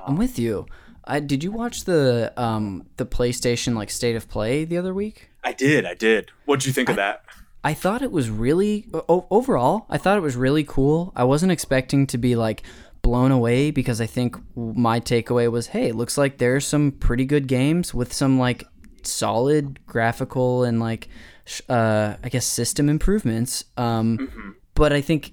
I'm with you. I did you watch the um the PlayStation like state of play the other week? I did, I did. What did you think of that? I thought it was really o- overall. I thought it was really cool. I wasn't expecting to be like blown away because I think my takeaway was, hey, it looks like there's some pretty good games with some like solid graphical and like uh, I guess system improvements. Um, Mm-hmm. But I think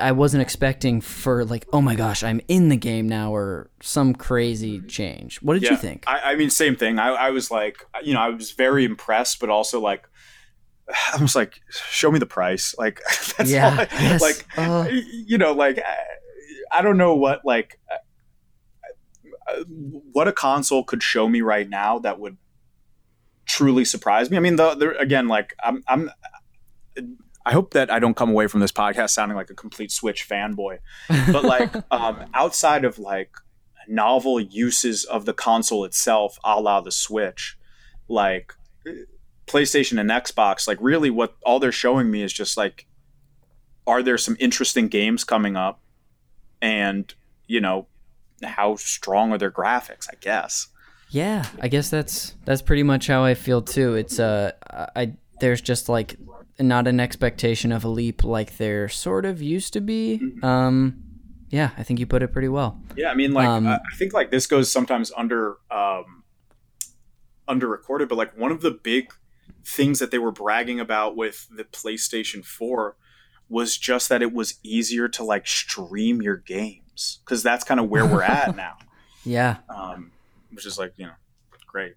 I wasn't expecting for like, oh my gosh, I'm in the game now or some crazy change. What did you think? I, I mean, same thing. I, I was like, you know, I was very impressed, but also like, <sighs> I was like, show me the price. Like, <laughs> that's Yeah, all I, <laughs> yes. like, Uh. you know, like, I- I don't know what, like, uh, what a console could show me right now that would truly surprise me. I mean, the, the again, like, I'm, I'm, I hope that I don't come away from this podcast sounding like a complete Switch fanboy, but like, <laughs> um, outside of like novel uses of the console itself, a la the Switch, like PlayStation and Xbox, like really what all they're showing me is just like, are there some interesting games coming up, and you know, how strong are their graphics? I guess. Yeah, I guess that's that's pretty much how I feel too. It's uh, I there's just like not an expectation of a leap like there sort of used to be. Um, yeah, I think you put it pretty well. Yeah, I mean, like Um, I think like this goes sometimes under um, under recorded, but like one of the big things that they were bragging about with the PlayStation Four was just that it was easier to like stream your games because that's kind of where we're at <laughs> now, Yeah, um, which is like you know great.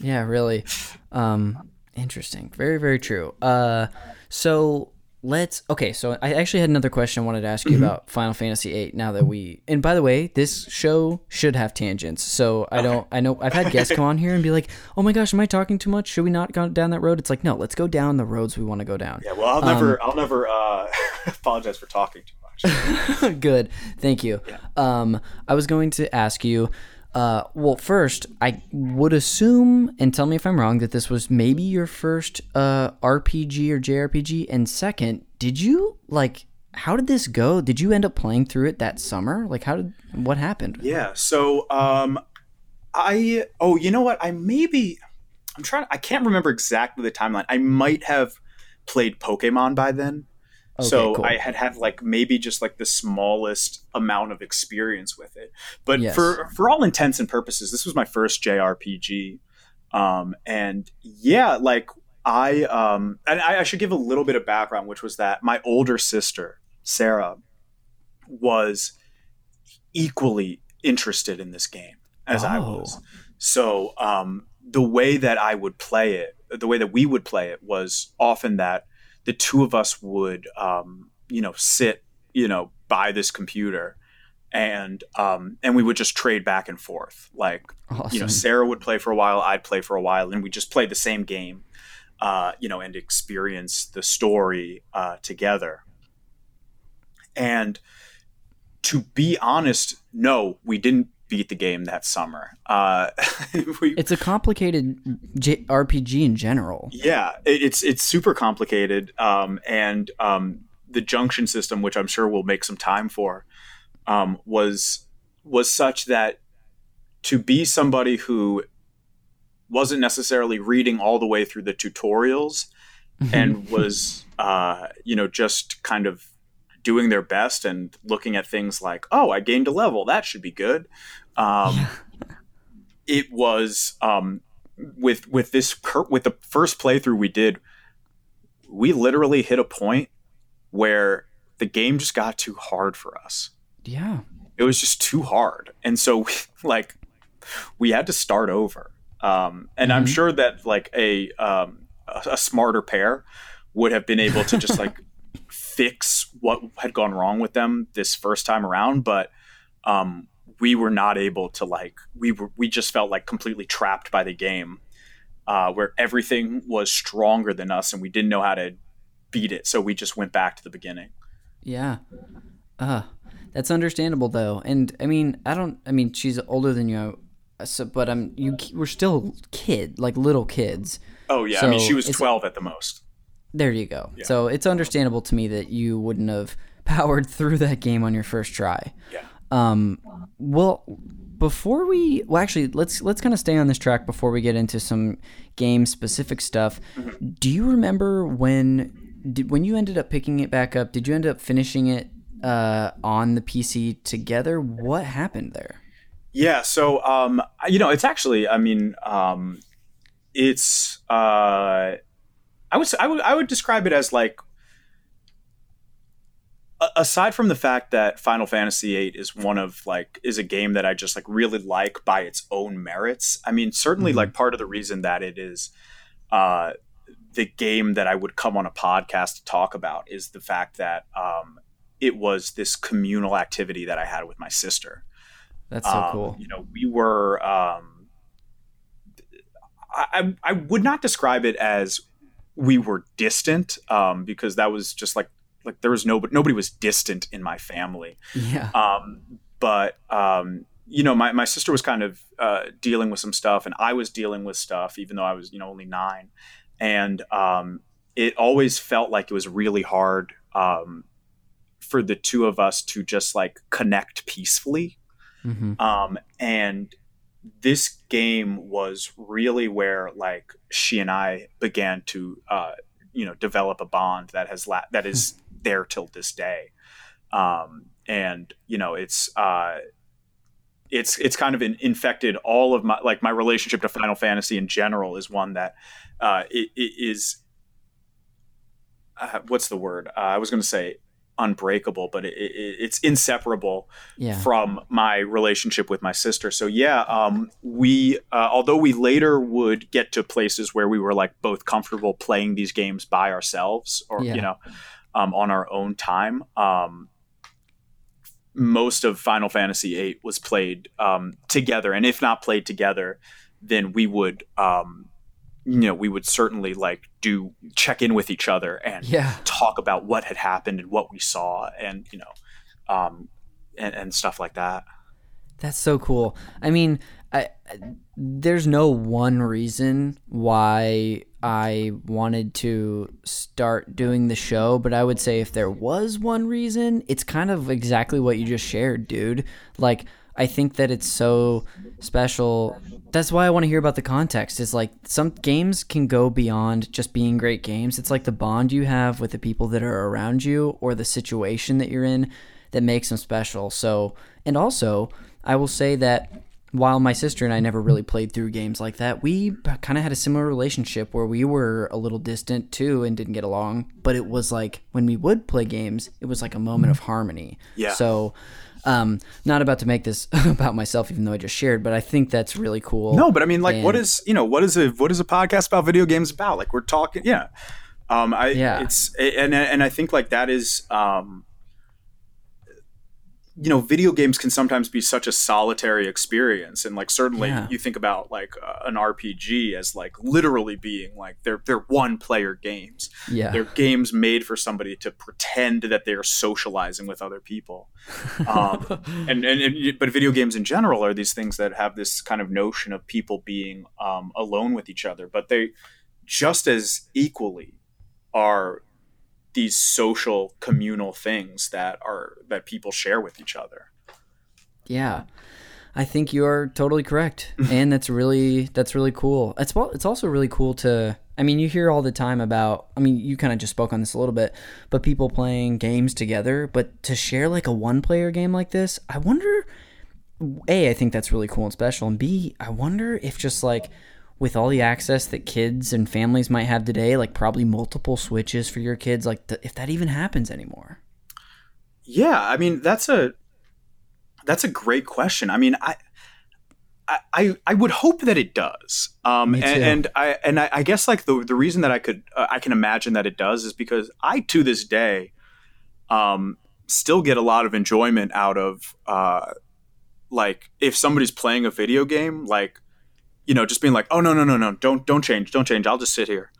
yeah, really. Um, interesting. Very, very true. Uh, so let's. Okay, so I actually had another question I wanted to ask you about Final Fantasy VIII. Now that we, and by the way, this show should have tangents. So I don't. I know I've had guests come on here and be like, "Oh my gosh, am I talking too much? Should we not go down that road?" It's like, no, let's go down the roads we want to go down. Yeah, well, I'll never, I'll never uh, <laughs> apologize for talking too much. <laughs> Good. Thank you. Um, I was going to ask you. Uh, well, first, I would assume, and tell me if I'm wrong, that this was maybe your first uh, RPG or JRPG. And second, did you like? How did this go? Did you end up playing through it that summer? Like, how did? What happened? Yeah. So, um, I oh, you know what? I maybe I'm trying. I can't remember exactly the timeline. I might have played Pokemon by then. So cool. I had had like maybe just like the smallest amount of experience with it. But Yes. for for all intents and purposes, this was my first JRPG. Um, and yeah, like I um, and I, I should give a little bit of background, which was that my older sister Sarah was equally interested in this game as I Oh. was. So um, the way that I would play it, the way that we would play it, was often that the two of us would, um, you know, sit, you know, by this computer, and um, and we would just trade back and forth. Like, Awesome. you know, Sarah would play for a while, I'd play for a while, and we just play the same game, uh, you know, and experience the story uh, together. And to be honest, no, we didn't beat the game that summer. Uh, <laughs> we, it's a complicated J- RPG in general. yeah, it, it's it's super complicated, um, and um, the junction system, which I'm sure we'll make some time for, um, was was such that to be somebody who wasn't necessarily reading all the way through the tutorials <laughs> and was uh, you know just kind of doing their best and looking at things like oh i gained a level that should be good um, it was um, with with this cur- with the first playthrough we did we literally hit a point where the game just got too hard for us. Yeah. it was just too hard. And so we, <laughs> like we had to start over. Um, and i'm Mhm. sure that like a um, a, a smarter pair would have been able to just like <laughs> fix what had gone wrong with them this first time around. But um, we were not able to like we were we just felt like completely trapped by the game uh, where everything was stronger than us and we didn't know how to beat it. So we just went back to the beginning. Yeah. Uh that's understandable though. And i mean i don't i mean she's older than you so, but i'm you we're still kid like little kids. Oh yeah. So i mean she was 12 at the most. There you go. Yeah. so it's understandable to me that you wouldn't have <laughs> powered through that game on your first try. Yeah. Um, well, before we well actually let's let's kind of stay on this track before we get into some game specific stuff. Do you remember when did, when you ended up picking it back up? Did you end up finishing it uh, on the PC together? What happened there? Yeah, so um, you know, it's actually, I mean, um, it's uh, I would I would I would describe it as like aside from the fact that Final Fantasy VIII is one of like is a game that I just like really like by its own merits. I mean, certainly mm-hmm. like part of the reason that it is uh, the game that I would come on a podcast to talk about is the fact that um, it was this communal activity that I had with my sister. That's so um, cool. You know, we were. Um, I, I would not describe it as we were distant um, because that was just like like there was no nobody was distant in my family. Yeah. Um, but um, you know, my, my sister was kind of uh, dealing with some stuff, and I was dealing with stuff, even though I was you know only nine, and um, it always felt like it was really hard um, for the two of us to just like connect peacefully. Mm-hmm. Um, and this game was really where like she and I began to uh, you know develop a bond that has la- that is <laughs> there till this day. Um, and you know, it's uh, it's it's kind of in, infected all of my like my relationship to Final Fantasy in general is one that uh, it, it is uh, what's the word uh, I was going to say unbreakable, but it, it, it's inseparable yeah. from my relationship with my sister. So yeah, um, we uh, although we later would get to places where we were like both comfortable playing these games by ourselves, or yeah. you know, um, on our own time. Um, most of Final Fantasy VIII was played um, together, and if not played together, then we would, um, you know, we would certainly like do check in with each other and yeah. talk about what had happened and what we saw, and you know, um, and, and stuff like that. That's so cool. I mean, I, there's no one reason why I wanted to start doing the show, but I would say if there was one reason, it's kind of exactly what you just shared, dude. Like, I think that it's so special. That's why I want to hear about the context. Is like some games can go beyond just being great games. It's like the bond you have with the people that are around you or the situation that you're in that makes them special. So, and also, I will say that while my sister and I never really played through games like that, we kind of had a similar relationship where we were a little distant too and didn't get along. But it was like when we would play games, it was like a moment of harmony. Yeah. So, um, not about to make this <laughs> about myself, even though I just shared, but I think that's really cool. No, but I mean, like, and, what is you know, what is a what is a podcast about video games about? Like, we're talking, yeah. Um, I yeah. It's and and I think like that is um you know video games can sometimes be such a solitary experience and like certainly yeah. you think about like uh, an rpg as like literally being like they're they're one player games. Yeah. They're games made for somebody to pretend that they're socializing with other people. Um, <laughs> and, and, and, but video games in general are these things that have this kind of notion of people being um, alone with each other but they just as equally are these social communal things that are that people share with each other. Yeah. I think you're totally correct. <laughs> And that's really that's really cool. It's it's also really cool to i mean you hear all the time about i mean you kind of just spoke on this a little bit but people playing games together but to share like a one player game like this i wonder a i think that's really cool and special and b i wonder if just like with all the access that kids and families might have today, like probably multiple switches for your kids, like th- if that even happens anymore. Yeah, I mean that's a that's a great question. I mean, I I, I would hope that it does. Um, and, and, I and I, I, guess like the the reason that I could uh, I can imagine that it does is because I to this day um, still get a lot of enjoyment out of uh, like if somebody's playing a video game, like you know, just being like, oh no no no no, don't don't change, don't change. I'll just sit here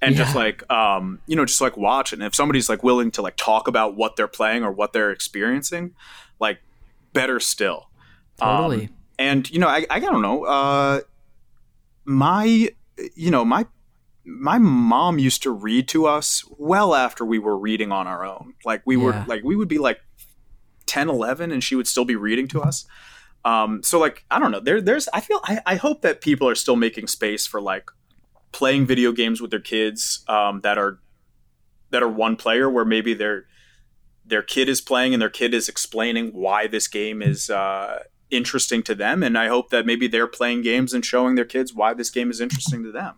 and yeah. just like um you know just like watch. And if somebody's like willing to like talk about what they're playing or what they're experiencing, like better still. Totally. Um, and you know, I I don't know. Uh, my you know my my mom used to read to us well after we were reading on our own. Like we yeah. were like we would be like 10, 11 and she would still be reading to us. Um, so like I don't know. There there's I feel I, I hope that people are still making space for like playing video games with their kids um, that are that are one player where maybe their their kid is playing and their kid is explaining why this game is uh, interesting to them. And i hope that maybe they're playing games and showing their kids why this game is interesting to them.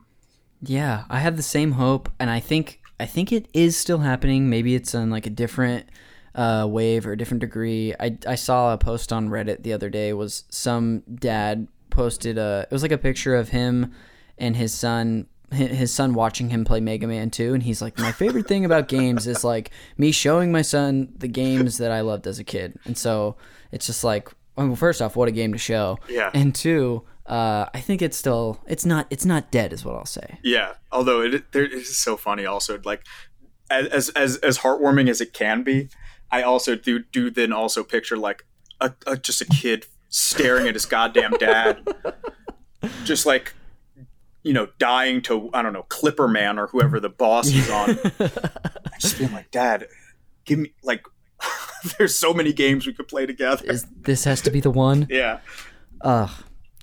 Yeah i have the same hope. And i think i think it is still happening. Maybe it's on like a different uh, wave or a different degree I, I saw a post on reddit the other day was some dad posted a it was like a picture of him and his son his son watching him play Mega Man 2 and he's like my favorite thing about games is like me showing my son the games that I loved as a kid. And so it's just like well, first off, what a game to show. Yeah. And two, uh, I think it's still it's not it's not dead is what I'll say. Yeah. Although it it is so funny also like as as as heartwarming as it can be, I also do do then also picture like a, a just a kid staring at his goddamn dad <laughs> just like you know, dying to I don't know Clipper Man or whoever the boss is on. <laughs> just being like, Dad, give me like. <laughs> there's so many games we could play together. Is, this has to be the one. yeah. Uh,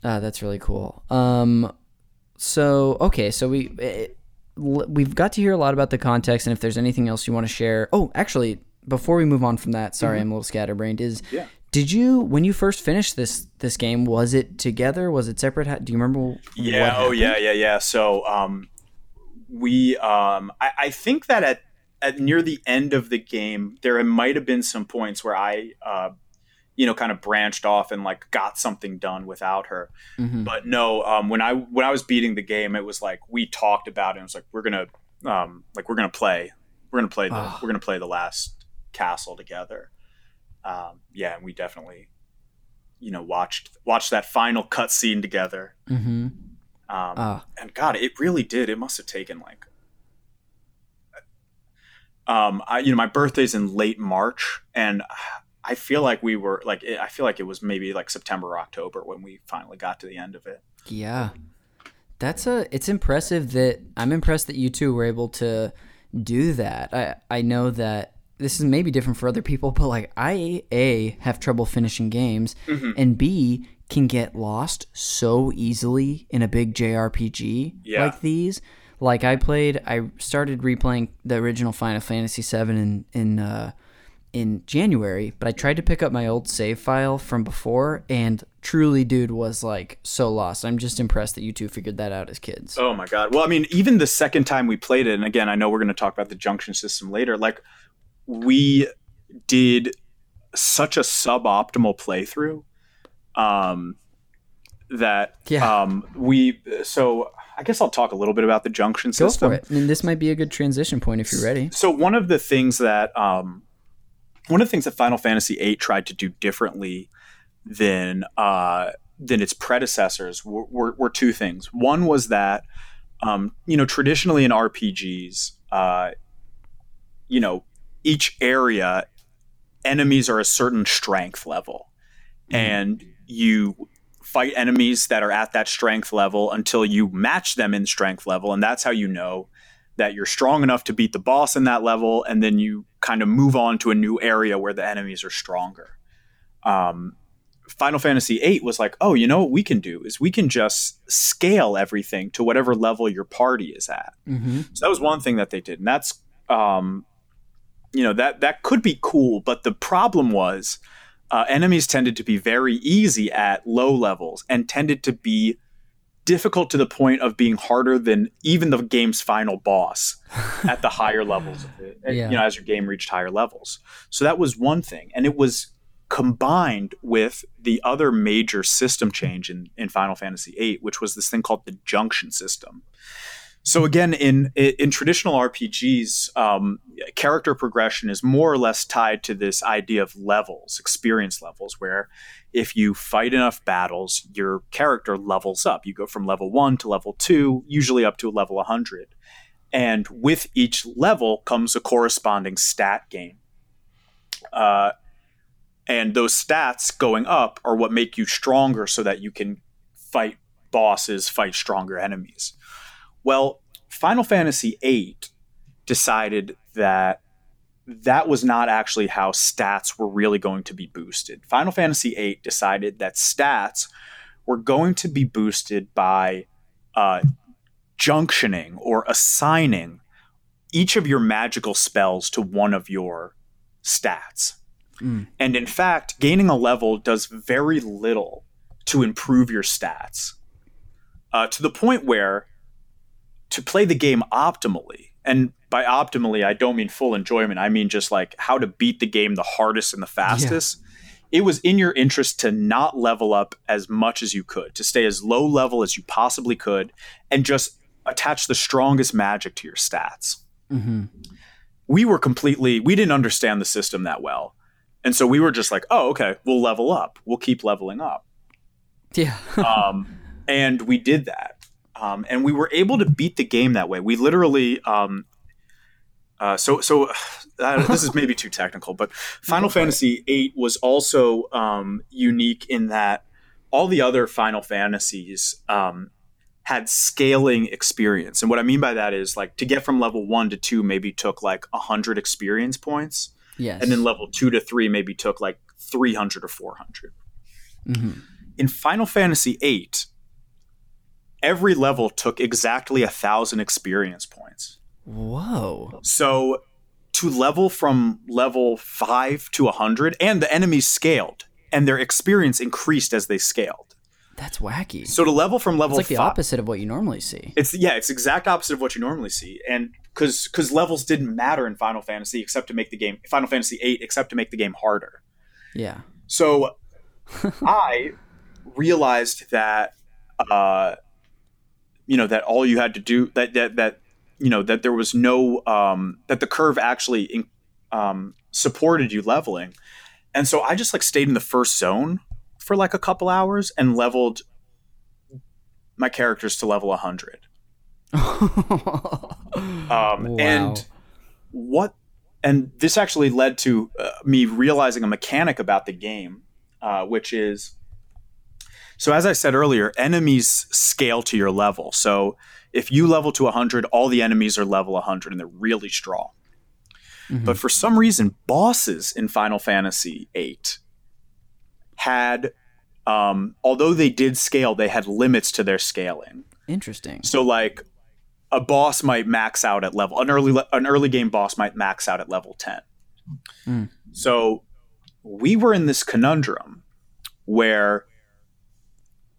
uh, that's really cool. Um, so okay, so we it, we've got to hear a lot about the context, and if there's anything else you want to share. Oh, actually, before we move on from that, sorry, mm-hmm. I'm a little scatterbrained. Is yeah. Did you when you first finished this this game? Was it together? Was it separate? Do you remember? Yeah. oh yeah. Yeah. Yeah. So um, we um, I, I think that at at near the end of the game, there might have been some points where I uh, you know kind of branched off and like got something done without her mm-hmm. but no um, when i when i was beating the game it was like we talked about it and it was like we're gonna um, like we're gonna play we're gonna play the oh. we're gonna play the last castle together um, yeah, and we definitely, you know, watched watched that final cutscene together. Mm-hmm. Um, uh. And God, it really did. It must have taken like, um, I, you know, my birthday's in late March, and I feel like we were like, I feel like it was maybe like September or October when we finally got to the end of it. Yeah, that's a. It's impressive that I'm impressed that you two were able to do that. I I know that this is maybe different for other people, but like I a have trouble finishing games, mm-hmm. and b can get lost so easily in a big JRPG yeah. like these. Like I played, I started replaying the original Final Fantasy VII in in uh, in January, but I tried to pick up my old save file from before, and truly, dude, was like so lost. I'm just impressed that you two figured that out as kids. Oh my god! Well, I mean, even the second time we played it, and again, I know we're going to talk about the junction system later. Like we did such a suboptimal playthrough um, that yeah. um, we so I guess I'll talk a little bit about the junction Go system. For it. I mean, this might be a good transition point if you're ready. So one of the things that um, one of the things that Final Fantasy VIII tried to do differently than uh, than its predecessors were, were, were, two things. One was that um, you know traditionally in RPGs, uh, you know each area enemies are a certain strength level. Mm-hmm. and you fight enemies that are at that strength level until you match them in strength level. And that's how you know that you're strong enough to beat the boss in that level. And then you kind of move on to a new area where the enemies are stronger. Um, final fantasy VIII was like oh you know what we can do is we can just scale everything to whatever level your party is at. Mm-hmm. so that was one thing that they did. And that's um, you know that that could be cool, but the problem was uh, enemies tended to be very easy at low levels and tended to be difficult to the point of being harder than even the game's final boss <laughs> at the higher levels of it, yeah. you know as your game reached higher levels so that was one thing and it was combined with the other major system change in, in final fantasy VIII which was this thing called the junction system So again, in in traditional RPGs, um, character progression is more or less tied to this idea of levels, experience levels, where if you fight enough battles, your character levels up. You go from level one to level two, usually up to a level 100. And with each level comes a corresponding stat gain. Uh, and those stats going up are what make you stronger so that you can fight bosses, fight stronger enemies. Well, Final Fantasy VIII decided that that was not actually how stats were really going to be boosted. Final Fantasy VIII decided that stats were going to be boosted by uh, junctioning or assigning each of your magical spells to one of your stats. Mm. And in fact, gaining a level does very little to improve your stats uh, to the point where to play the game optimally, and by optimally, I don't mean full enjoyment, I mean just like how to beat the game the hardest and the fastest. Yeah. It was in your interest to not level up as much as you could, to stay as low level as you possibly could, and just attach the strongest magic to your stats. Mm-hmm. We were completely, we didn't understand the system that well. And so we were just like, oh, okay, we'll level up. We'll keep leveling up. Yeah. <laughs> um, and we did that. Um, and we were able to beat the game that way. We literally, um, uh, so so <sighs> uh, this is maybe too technical, but Final Fantasy VIII was also um, unique in that all the other Final Fantasies um, had scaling experience, and what I mean by that is like to get from level one to two maybe took like hundred experience points, yes, and then level two to three maybe took like three hundred or four hundred. Mm-hmm. In Final Fantasy VIII, every level took exactly a thousand experience points. Whoa. So to level from level five to a hundred, and the enemies scaled, and their experience increased as they scaled. That's wacky. So to level from level, it's like the five, opposite of what you normally see. It's yeah, it's exact opposite of what you normally see, and because because levels didn't matter in Final Fantasy except to make the game Final Fantasy VIII except to make the game harder. Yeah. So <laughs> I realized that uh, you know that all you had to do that that that you know that there was no um, that the curve actually in, um, supported you leveling, and so I just like stayed in the first zone for like a couple hours and leveled my characters to level 100 <laughs> um, wow. and what and this actually led to uh, me realizing a mechanic about the game uh, which is so as I said earlier, enemies scale to your level. So if you level to 100, all the enemies are level 100 and they're really strong. Mm-hmm. But for some reason, bosses in Final Fantasy VIII had, um, although they did scale, they had limits to their scaling. Interesting. So like a boss might max out at level an early an early game boss might max out at level 10. Mm. So we were in this conundrum where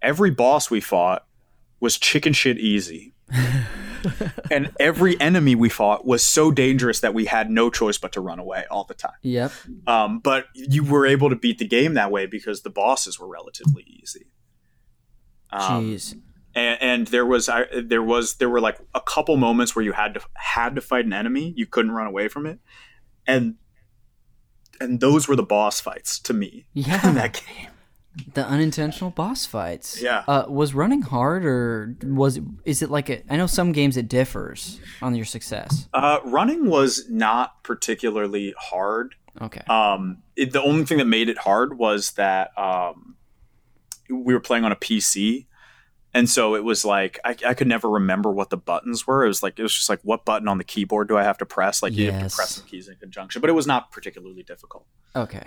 every boss we fought was chicken shit easy. <laughs> and every enemy we fought was so dangerous that we had no choice but to run away all the time. Yep. Um, but you were able to beat the game that way because the bosses were relatively easy. Um, Jeez. And, and, there was I, there was there were like a couple moments where you had to had to fight an enemy. You couldn't run away from it, and and those were the boss fights to me yeah. in that game. The unintentional boss fights. Yeah. Uh, was running hard, or was is it like a? I know some games it differs on your success. Uh, running was not particularly hard. Okay. Um, it, the only thing that made it hard was that um, we were playing on a PC, and so it was like I, I, could never remember what the buttons were. It was like it was just like what button on the keyboard do I have to press? Like yes. you have to press the keys in conjunction, but it was not particularly difficult. Okay,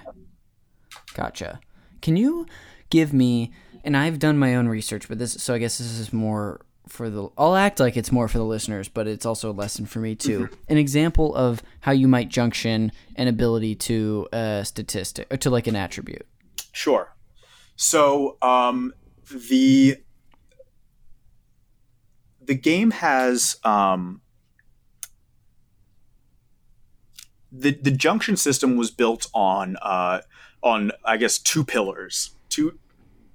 gotcha. Can you give me? And I've done my own research, but this, so I guess this is more for the. I'll act like it's more for the listeners, but it's also a lesson for me too. Mm-hmm. An example of how you might junction an ability to a statistic or to like an attribute. Sure. So um, the the game has um, the the junction system was built on uh, on I guess two pillars, two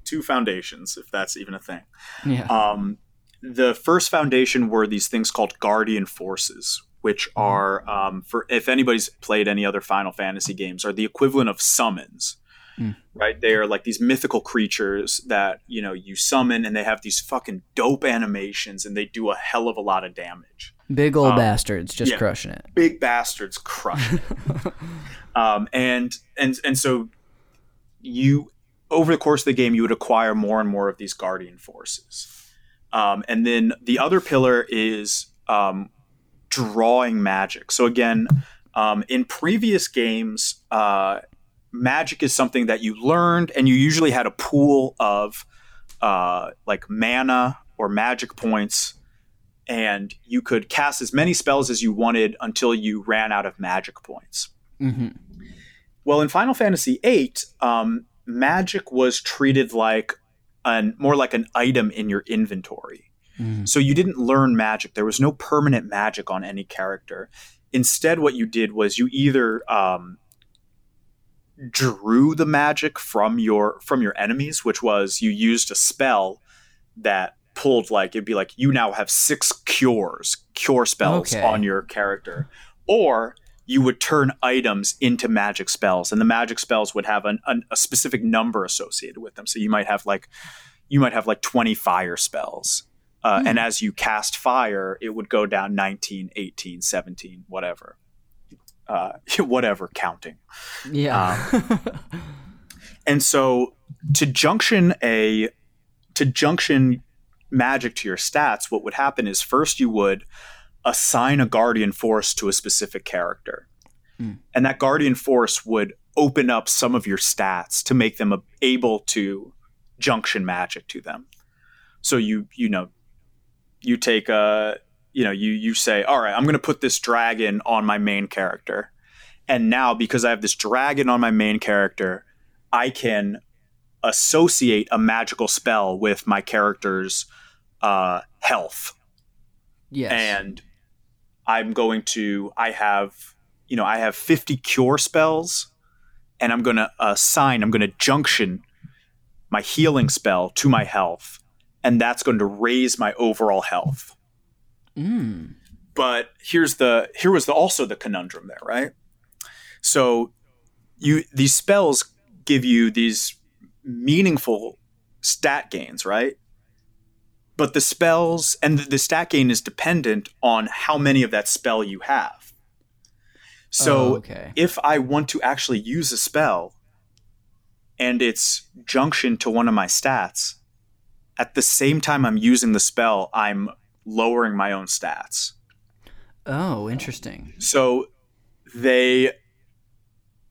two foundations, if that's even a thing. Yeah. Um, the first foundation were these things called guardian forces, which Mm-hmm. are um, for if anybody's played any other Final Fantasy games, are the equivalent of summons. Mm. Right, they are like these mythical creatures that you know you summon, and they have these fucking dope animations, and they do a hell of a lot of damage. Big old Um, bastards just yeah. crushing it. big bastards crush it. <laughs> um, and and and so you over the course of the game you would acquire more and more of these guardian forces. Um, and then the other pillar is um, drawing magic. So again um, in previous games uh, magic is something that you learned and you usually had a pool of uh, like mana or magic points and you could cast as many spells as you wanted until you ran out of magic points. hmm Well, in Final Fantasy VIII, um, magic was treated like an more like an item in your inventory. Mhm. So you didn't learn magic. There was no permanent magic on any character. Instead, what you did was you either um, drew the magic from your from your enemies, which was you used a spell that pulled like it'd be like you now have six cures, cure spells Okay. on your character, or you would turn items into magic spells, and the magic spells would have an, an, a specific number associated with them. So you might have like you might have like twenty fire spells. Uh, Hmm. And as you cast fire, it would go down 19, 18, 17, whatever. Uh, <laughs> whatever counting. Yeah. <laughs> And so to junction a to junction magic to your stats, what would happen is first you would assign a guardian force to a specific character. Hmm. And that guardian force would open up some of your stats to make them able to junction magic to them. So you you know you take a you know you you say all right, I'm going to put this dragon on my main character. And now because I have this dragon on my main character, I can associate a magical spell with my character's uh, health, yes. and I'm going to. I have, you know, I have 50 cure spells, and I'm going to assign. I'm going to junction my healing spell to my health, and that's going to raise my overall health. Mm. But here's the here was the also the conundrum there, right? So you these spells give you these meaningful stat gains, right? But the spells and the, the stat gain is dependent on how many of that spell you have. So Oh, okay. if I want to actually use a spell and it's junction to one of my stats, at the same time I'm using the spell, I'm lowering my own stats. Oh, interesting. So they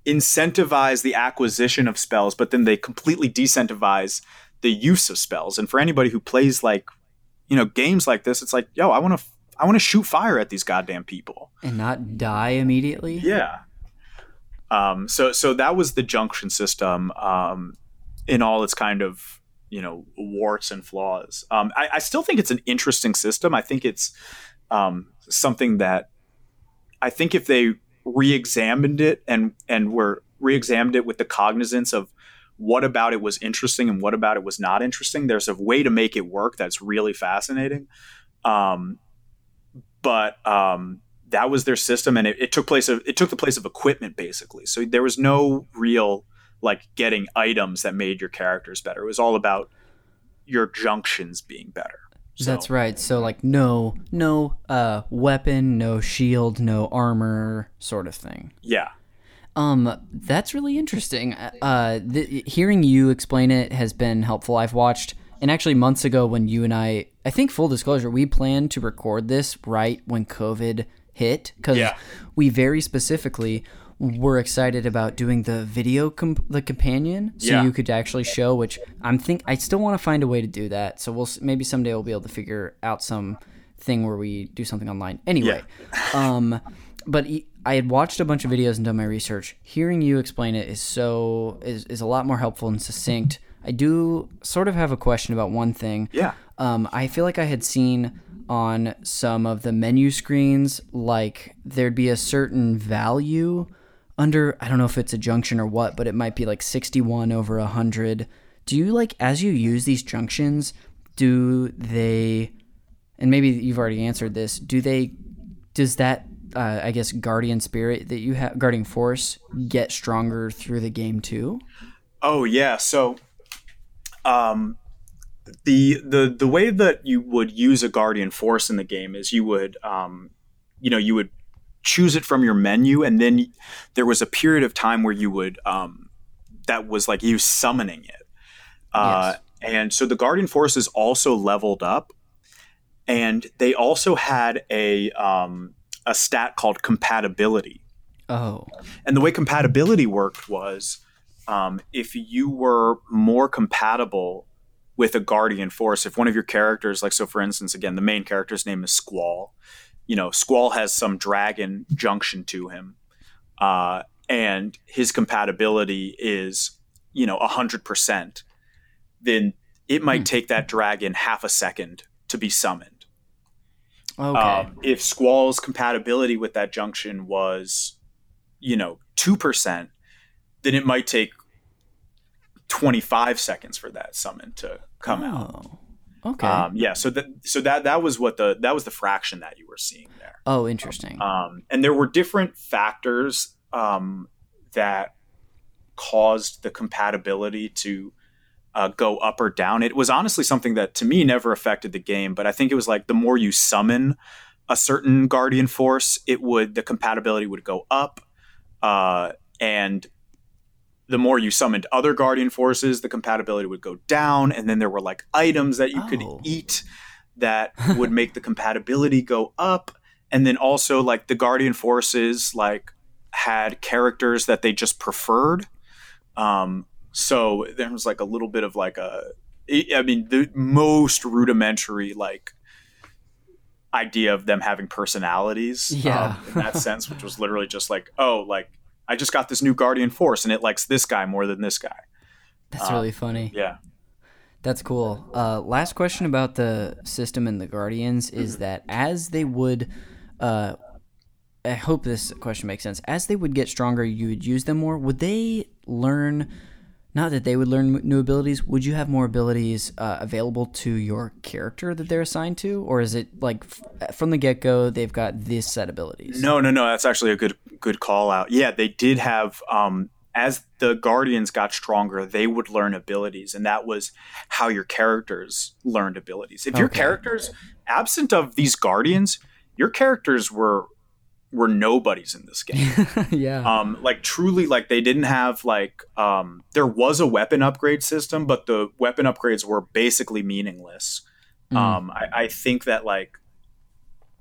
incentivize the acquisition of spells, but then they completely decentivize the use of spells. And for anybody who plays like, you know, games like this, it's like, yo, I want to, I want to shoot fire at these goddamn people. And not die immediately? Yeah. Um, so so that was the junction system um, in all its kind of you know warts and flaws. Um, I, I still think it's an interesting system. I think it's um, something that I think if they re-examined it and and were re-examined it with the cognizance of what about it was interesting and what about it was not interesting. There's a way to make it work that's really fascinating. Um, but um, that was their system, and it, it took place of it took the place of equipment basically. So there was no real like getting items that made your characters better. It was all about your junctions being better. So- That's right. So like no no uh weapon, no shield, no armor sort of thing. Yeah, Um, that's really interesting. Uh, the, hearing you explain it has been helpful. I've watched, and actually months ago when you and I, I think full disclosure, we planned to record this right when COVID hit because Yeah. we very specifically were excited about doing the video comp- the companion so Yeah. you could actually show which i'm think i still want to find a way to do that so we'll maybe someday we'll be able to figure out some thing where we do something online anyway um but I had watched a bunch of videos and done my research. Hearing you explain it is so is, is a lot more helpful and succinct. I do sort of have a question about one thing. yeah, Um, I feel like I had seen on some of the menu screens like there'd be a certain value under I don't know if it's a junction or what, but it might be like 61 over 100. Do you like as you use these junctions, do they and maybe you've already answered this. Do they? Does that? Uh, I guess guardian spirit that you have, guardian force, get stronger through the game too. Oh yeah, so um, the the the way that you would use a guardian force in the game is you would um, you know you would choose it from your menu, and then there was a period of time where you would um, that was like you summoning it. Uh, yes. And so the Guardian Forces also leveled up, and they also had a um, a stat called compatibility. Oh. And the way compatibility worked was um, if you were more compatible with a guardian force, if one of your characters, like so for instance, again, the main character's name is Squall, you know, Squall has some dragon junction to him. Uh, and his compatibility is, you know, 100%, then it might hmm. take that dragon half a second to be summoned. Okay. Um, if Squall's compatibility with that junction was, you know, 2%, then it might take 25 seconds for that summon to come oh, out. Okay. Um, yeah. So that so that that was what the that was the fraction that you were seeing there. Oh, interesting. Um, and there were different factors um, that caused the compatibility to uh, go up or down. It was honestly something that to me never affected the game, but I think it was like the more you summon a certain guardian force, it would the compatibility would go up, uh, and the more you summoned other guardian forces, the compatibility would go down, and then there were like items that you oh. could eat that <laughs> would make the compatibility go up, and then also like the guardian forces like had characters that they just preferred. Um, so there was like a little bit of like a, I mean, the most rudimentary like idea of them having personalities. Yeah. Um, in that <laughs> sense, which was literally just like, oh, like I just got this new Guardian Force and it likes this guy more than this guy. That's um, really funny. Yeah. That's cool. Uh, last question about the system and the Guardians is mm-hmm. that as they would, uh, I hope this question makes sense. As they would get stronger, you would use them more. Would they learn? Not that they would learn new abilities. Would you have more abilities uh, available to your character that they're assigned to? Or is it like f- from the get-go they've got this set abilities? No no no. That's actually a good good call out. Yeah they did have um, as the guardians got stronger they would learn abilities and that was how your characters learned abilities. If okay. your characters absent of these guardians your characters were were nobodies in this game. <laughs> yeah. Um, like truly, like they didn't have like um, there was a weapon upgrade system, but the weapon upgrades were basically meaningless. Mm. Um, I, I think that like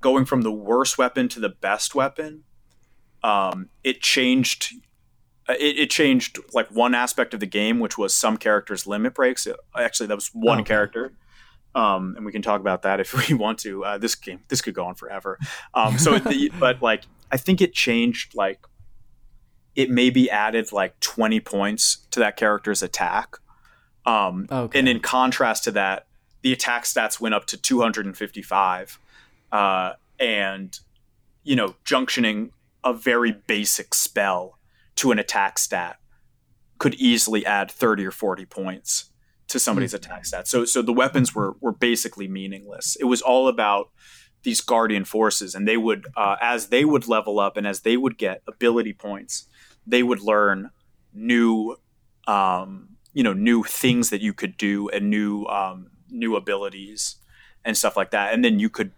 going from the worst weapon to the best weapon, um, it changed. Uh, it, it, changed like one aspect of the game, which was some characters' limit breaks. It, actually, that was one okay. character um, and we can talk about that if <laughs> we want to. Uh, this game, this could go on forever. Um, so, the, <laughs> but like, I think it changed. Like, it maybe added like twenty points to that character's attack. Um, okay. And in contrast to that, the attack stats went up to two hundred and fifty-five, uh, and you know, junctioning a very basic spell to an attack stat could easily add thirty or forty points to somebody's mm-hmm. attack stat. So so the weapons were were basically meaningless. It was all about these guardian forces, and they would uh, as they would level up and as they would get ability points, they would learn new um, you know new things that you could do and new um, new abilities and stuff like that, and then you could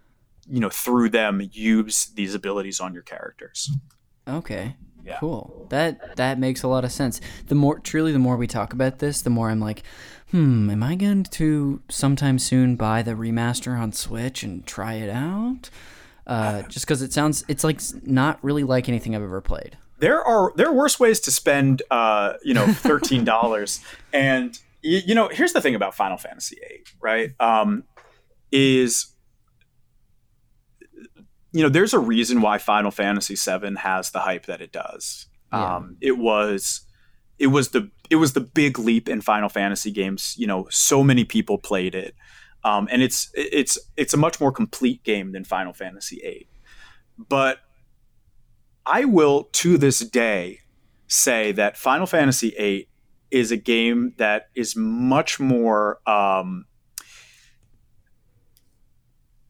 you know through them use these abilities on your characters. Okay. Yeah. Cool. That that makes a lot of sense. The more truly the more we talk about this, the more I'm like, hmm, am I going to sometime soon buy the remaster on Switch and try it out? Uh, just because it sounds, it's like not really like anything I've ever played. There are there are worse ways to spend, uh, you know, <laughs> thirteen dollars. and you, you, know, here's the thing about Final Fantasy VIII, right? Um, is you know, there's a reason why Final Fantasy VII has the hype that it does. Yeah. Um, it was it was the it was the big leap in Final Fantasy games. You know, so many people played it, um, and it's it's it's a much more complete game than Final Fantasy VIII. But I will to this day say that Final Fantasy VIII is a game that is much more um,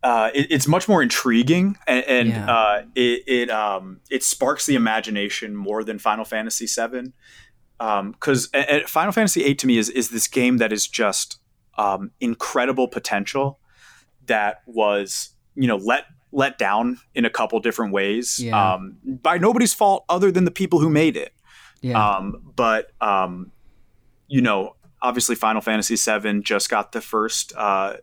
uh, it, it's much more intriguing and, and Yeah. uh, it it um it sparks the imagination more than Final Fantasy VII. Because Final Fantasy VIII to me is is this game that is just um, incredible potential that was you know let let down in a couple different ways Yeah. um, by nobody's fault other than the people who made it. Yeah. Um, but um, you know, obviously, Final Fantasy VII just got the first, uh,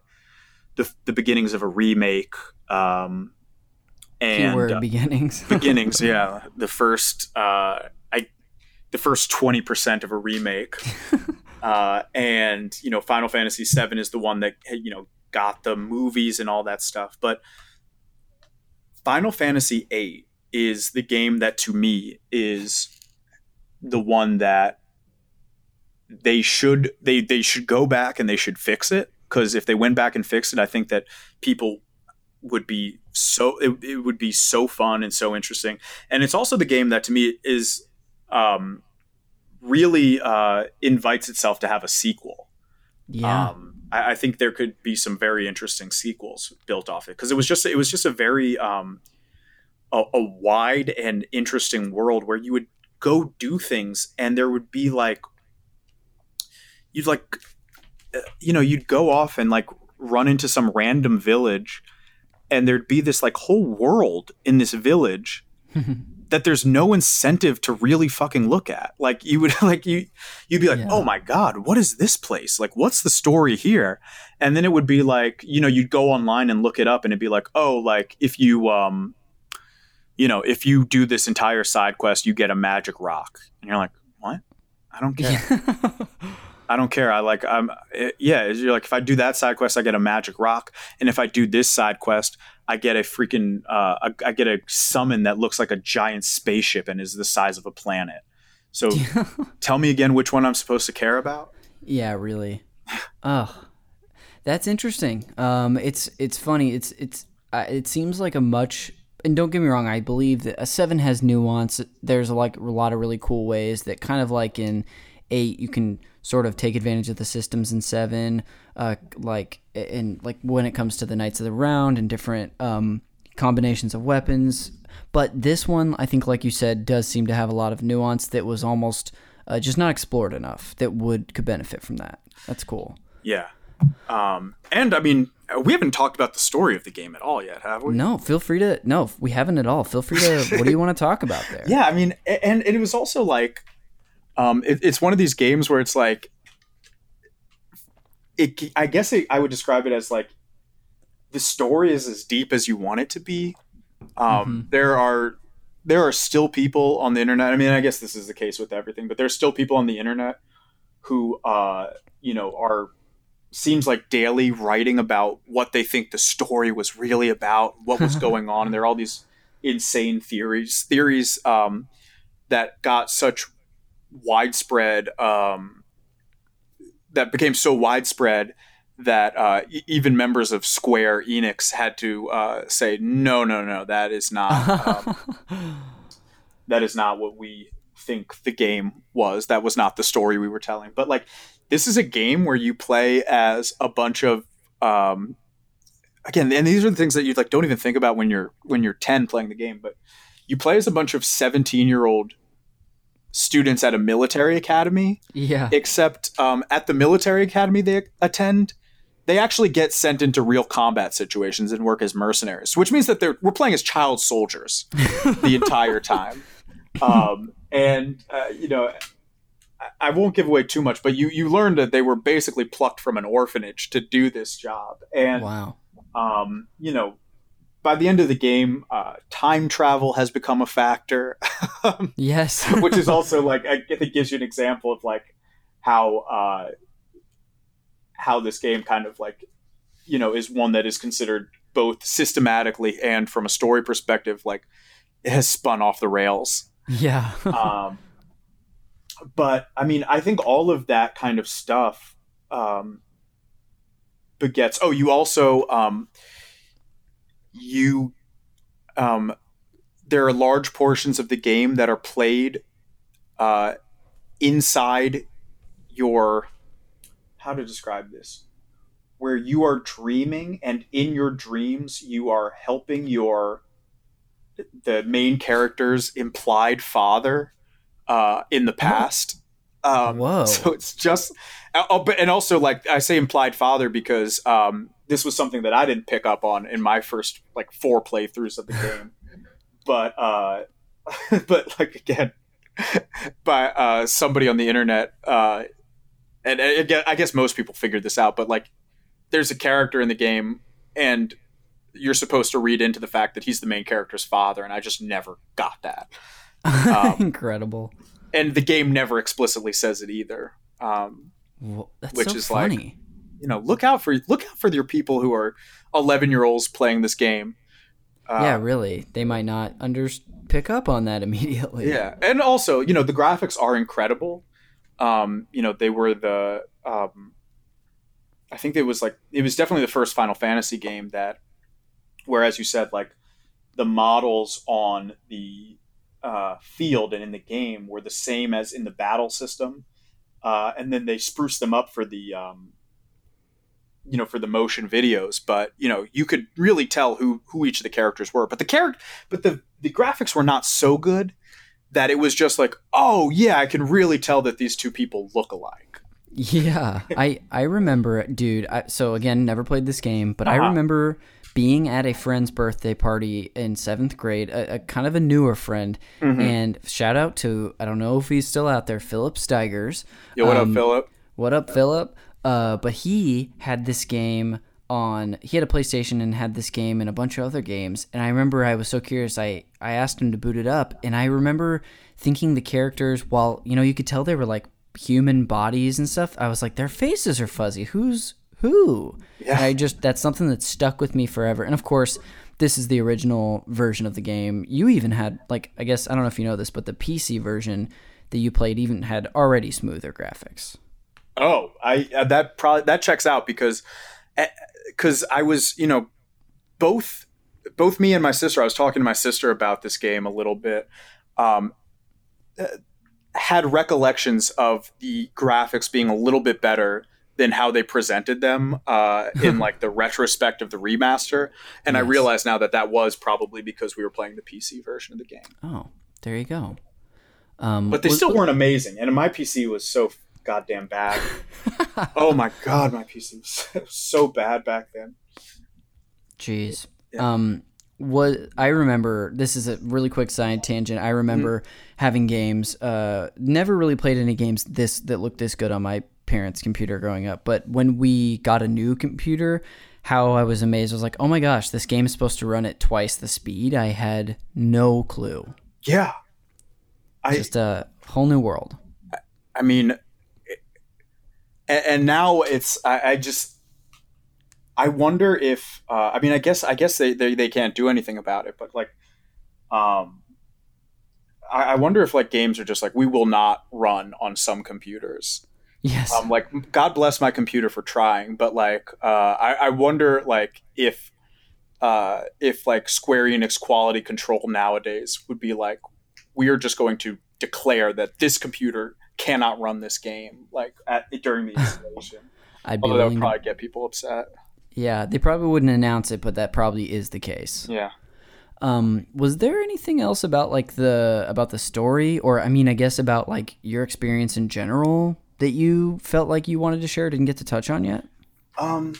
the the beginnings of a remake, um, and Keyword uh, beginnings. <laughs> beginnings. Yeah, the first, uh, the first twenty percent of a remake, <laughs> uh, and you know, Final Fantasy VII is the one that you know got the movies and all that stuff, but. Final Fantasy VIII is the game that to me is the one that they should they they should go back and they should fix it because if they went back and fixed it, I think that people would be so it, it would be so fun and so interesting. And it's also the game that to me is um, really uh, invites itself to have a sequel. yeah. Um, I, I think there could be some very interesting sequels built off it because it was just it was just a very um, a, a wide and interesting world where you would go do things and there would be like you'd like uh, you know you'd go off and like run into some random village and there'd be this like whole world in this village <laughs> that there's no incentive to really fucking look at. Like you would <laughs> like you you'd be like, Yeah. "Oh my god, what is this place? Like what's the story here?" And then it would be like, you know, you'd go online and look it up and it'd be like, "Oh, like if you um you know, if you do this entire side quest, you get a magic rock." And you're like, "What? I don't care. <laughs> I don't care. I like I'm it, yeah, you're like if I do that side quest, I get a magic rock, and if I do this side quest, I get a freaking uh, I, I get a summon that looks like a giant spaceship and is the size of a planet. So <laughs> tell me again which one I'm supposed to care about. Yeah, really. Oh, that's interesting. Um, it's it's funny. It's it's uh, it seems like a much. And don't get me wrong. I believe that a seven has nuance. There's like a lot of really cool ways that kind of like in eight you can sort of take advantage of the systems in seven. Uh, like and like when it comes to the knights of the round and different um combinations of weapons. But this one, I think, like you said, does seem to have a lot of nuance that was almost uh, just not explored enough that would could benefit from that. That's cool. Yeah. Um, and I mean, we haven't talked about the story of the game at all yet, have we? No, feel free to. No, we haven't at all. Feel free to. what do you want to talk about <laughs> there? Yeah, I mean, and, and it was also like, um, it, it's one of these games where it's like, it. I guess it, I would describe it as like, the story is as deep as you want it to be. Um, There are there are still people on the internet. I mean, I guess this is the case with everything, but there's still people on the internet who, uh, you know, are seems like daily writing about what they think the story was really about, what was <laughs> going on, and there are all these insane theories theories um, that got such widespread um, that became so widespread that uh, e- even members of Square Enix had to uh, say no no no that is not um, <laughs> that is not what we think the game was. That was not the story we were telling. But like this is a game where you play as a bunch of um, again and these are the things that you like don't even think about when you're when you're 10 playing the game but you play as a bunch of 17 year old students at a military academy Yeah. except um, at the military academy they attend they actually get sent into real combat situations and work as mercenaries which means that they're we're playing as child soldiers the <laughs> entire time um, and uh, you know I- I won't give away too much, but you you learned that they were basically plucked from an orphanage to do this job, and Wow. um, you know, by the end of the game, uh, time travel has become a factor, <laughs> Yes. <laughs> which is also like I think gives you an example of like how uh, how this game kind of like you know is one that is considered both systematically and from a story perspective like it has spun off the rails yeah. <laughs> um, but I mean, I think all of that kind of stuff um, begets. Oh, you also um, you um, there are large portions of the game that are played uh, inside your how to describe this where you are dreaming and in your dreams you are helping your the main character's implied father uh, in the past. Um, Whoa. So it's just, oh, but and also like I say implied father because um, this was something that I didn't pick up on in my first like four playthroughs of the <laughs> game. but uh, <laughs> but like again, <laughs> by uh, somebody on the internet, uh, and again, I guess most people figured this out, but like there's a character in the game and you're supposed to read into the fact that he's the main character's father, and I just never got that. Um, Incredible. And the game never explicitly says it either. Um, well, that's which so is like- you know, look out for look out for your people who are 11 year olds playing this game. Uh, yeah, really. They might not under pick up on that <laughs> immediately. Yeah, and also, you know, the graphics are incredible. Um, you know, they were the um, I think it was like it was definitely the first Final Fantasy game that, whereas you said like the models on the uh, field and in the game were the same as in the battle system, uh, and then they spruced them up for the um, you know for the motion videos but you know you could really tell who who each of the characters were but the character but the the graphics were not so good that it was just like oh yeah i can really tell that these two people look alike Yeah, I I remember, dude. I, so again, never played this game, but I Uh-huh. remember being at a friend's birthday party in seventh grade, a, a kind of a newer friend, Mm-hmm. and shout out to I don't know if he's still out there, Philip Steigers. yo what Um, up philip What up, Philip? Uh, but he had this game on. He had a PlayStation and had this game and a bunch of other games. And I remember I was so curious. I I asked him to boot it up, and I remember thinking the characters, while you know you could tell they were like human bodies and stuff. I was like, their faces are fuzzy. Who's who? Yeah. And I just that's something that stuck with me forever. And of course. This is the original version of the game. You even had like I guess I don't know if you know this, but the PC version that you played even had already smoother graphics. Oh, I uh, that probably that checks out because because I was you know both both me and my sister. I was talking to my sister about this game a little bit. Um, uh, had recollections of the graphics being a little bit better than how they presented them uh, in <laughs> like the retrospect of the remaster, and I Yes. realize now that that was probably because we were playing the PC version of the game. Oh, there you go. Um, But they was- still weren't amazing, and my PC was so goddamn bad. <laughs> oh my god, my PC was <laughs> so bad back then. Jeez. Yeah. Um, what I remember, this is a really quick side tangent. I remember Mm-hmm. having games. Uh, never really played any games this that looked this good on my parents' computer growing up. But when we got a new computer, how I was amazed. I was like, oh my gosh, this game is supposed to run at twice the speed. I had no clue. Yeah, I Just a whole new world. I mean, and, and now it's I, I just I wonder if uh, I mean I guess I guess they, they they can't do anything about it, but like um. I I wonder if like games are just like we will not run on some computers. Yes. um, like god bless my computer for trying but like uh, I, I wonder like if uh, if like square enix quality control nowadays would be like we are just going to declare that this computer cannot run this game like at, during the <laughs> installation. I'd be although that would to- probably get people upset. Yeah, they probably wouldn't announce it, but that probably is the case. yeah. Um, was there anything else about like the about the story, or I mean, I guess about like your experience in general that you felt like you wanted to share, didn't get to touch on yet? Um,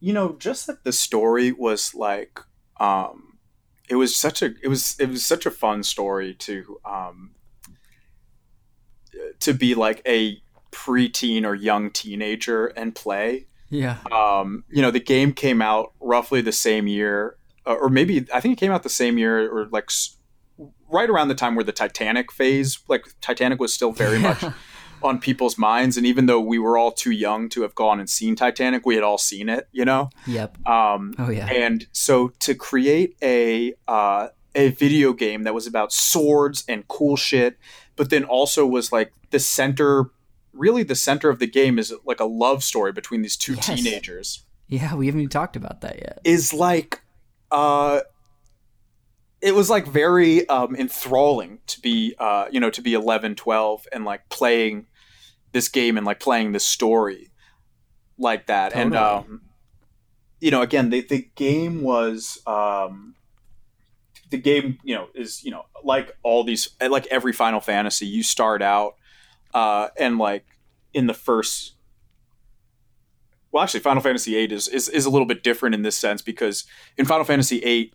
you know, just that the story was like, um, it was such a, it was, it was such a fun story to, um, to be like a preteen or young teenager and play. Yeah. Um, you know, the game came out roughly the same year, uh, or maybe I think it came out the same year, or like right around the time where the Titanic phase, like Titanic was still very much on people's minds. And even though we were all too young to have gone and seen Titanic, we had all seen it, you know? Yep. Um, Oh yeah. and so to create a, uh, a video game that was about swords and cool shit, but then also was like the center, really the center of the game is like a love story between these two Yes. teenagers Yeah, we haven't even talked about that yet. is like uh it was like very um enthralling to be uh you know to be 11 12 and like playing this game and like playing this story like that. And um, you know, again, the the game was um, the game. You know, is you know like all these like every Final Fantasy, you start out uh, and like in the first. Well, actually, Final Fantasy VIII is, is is a little bit different in this sense because in Final Fantasy VIII,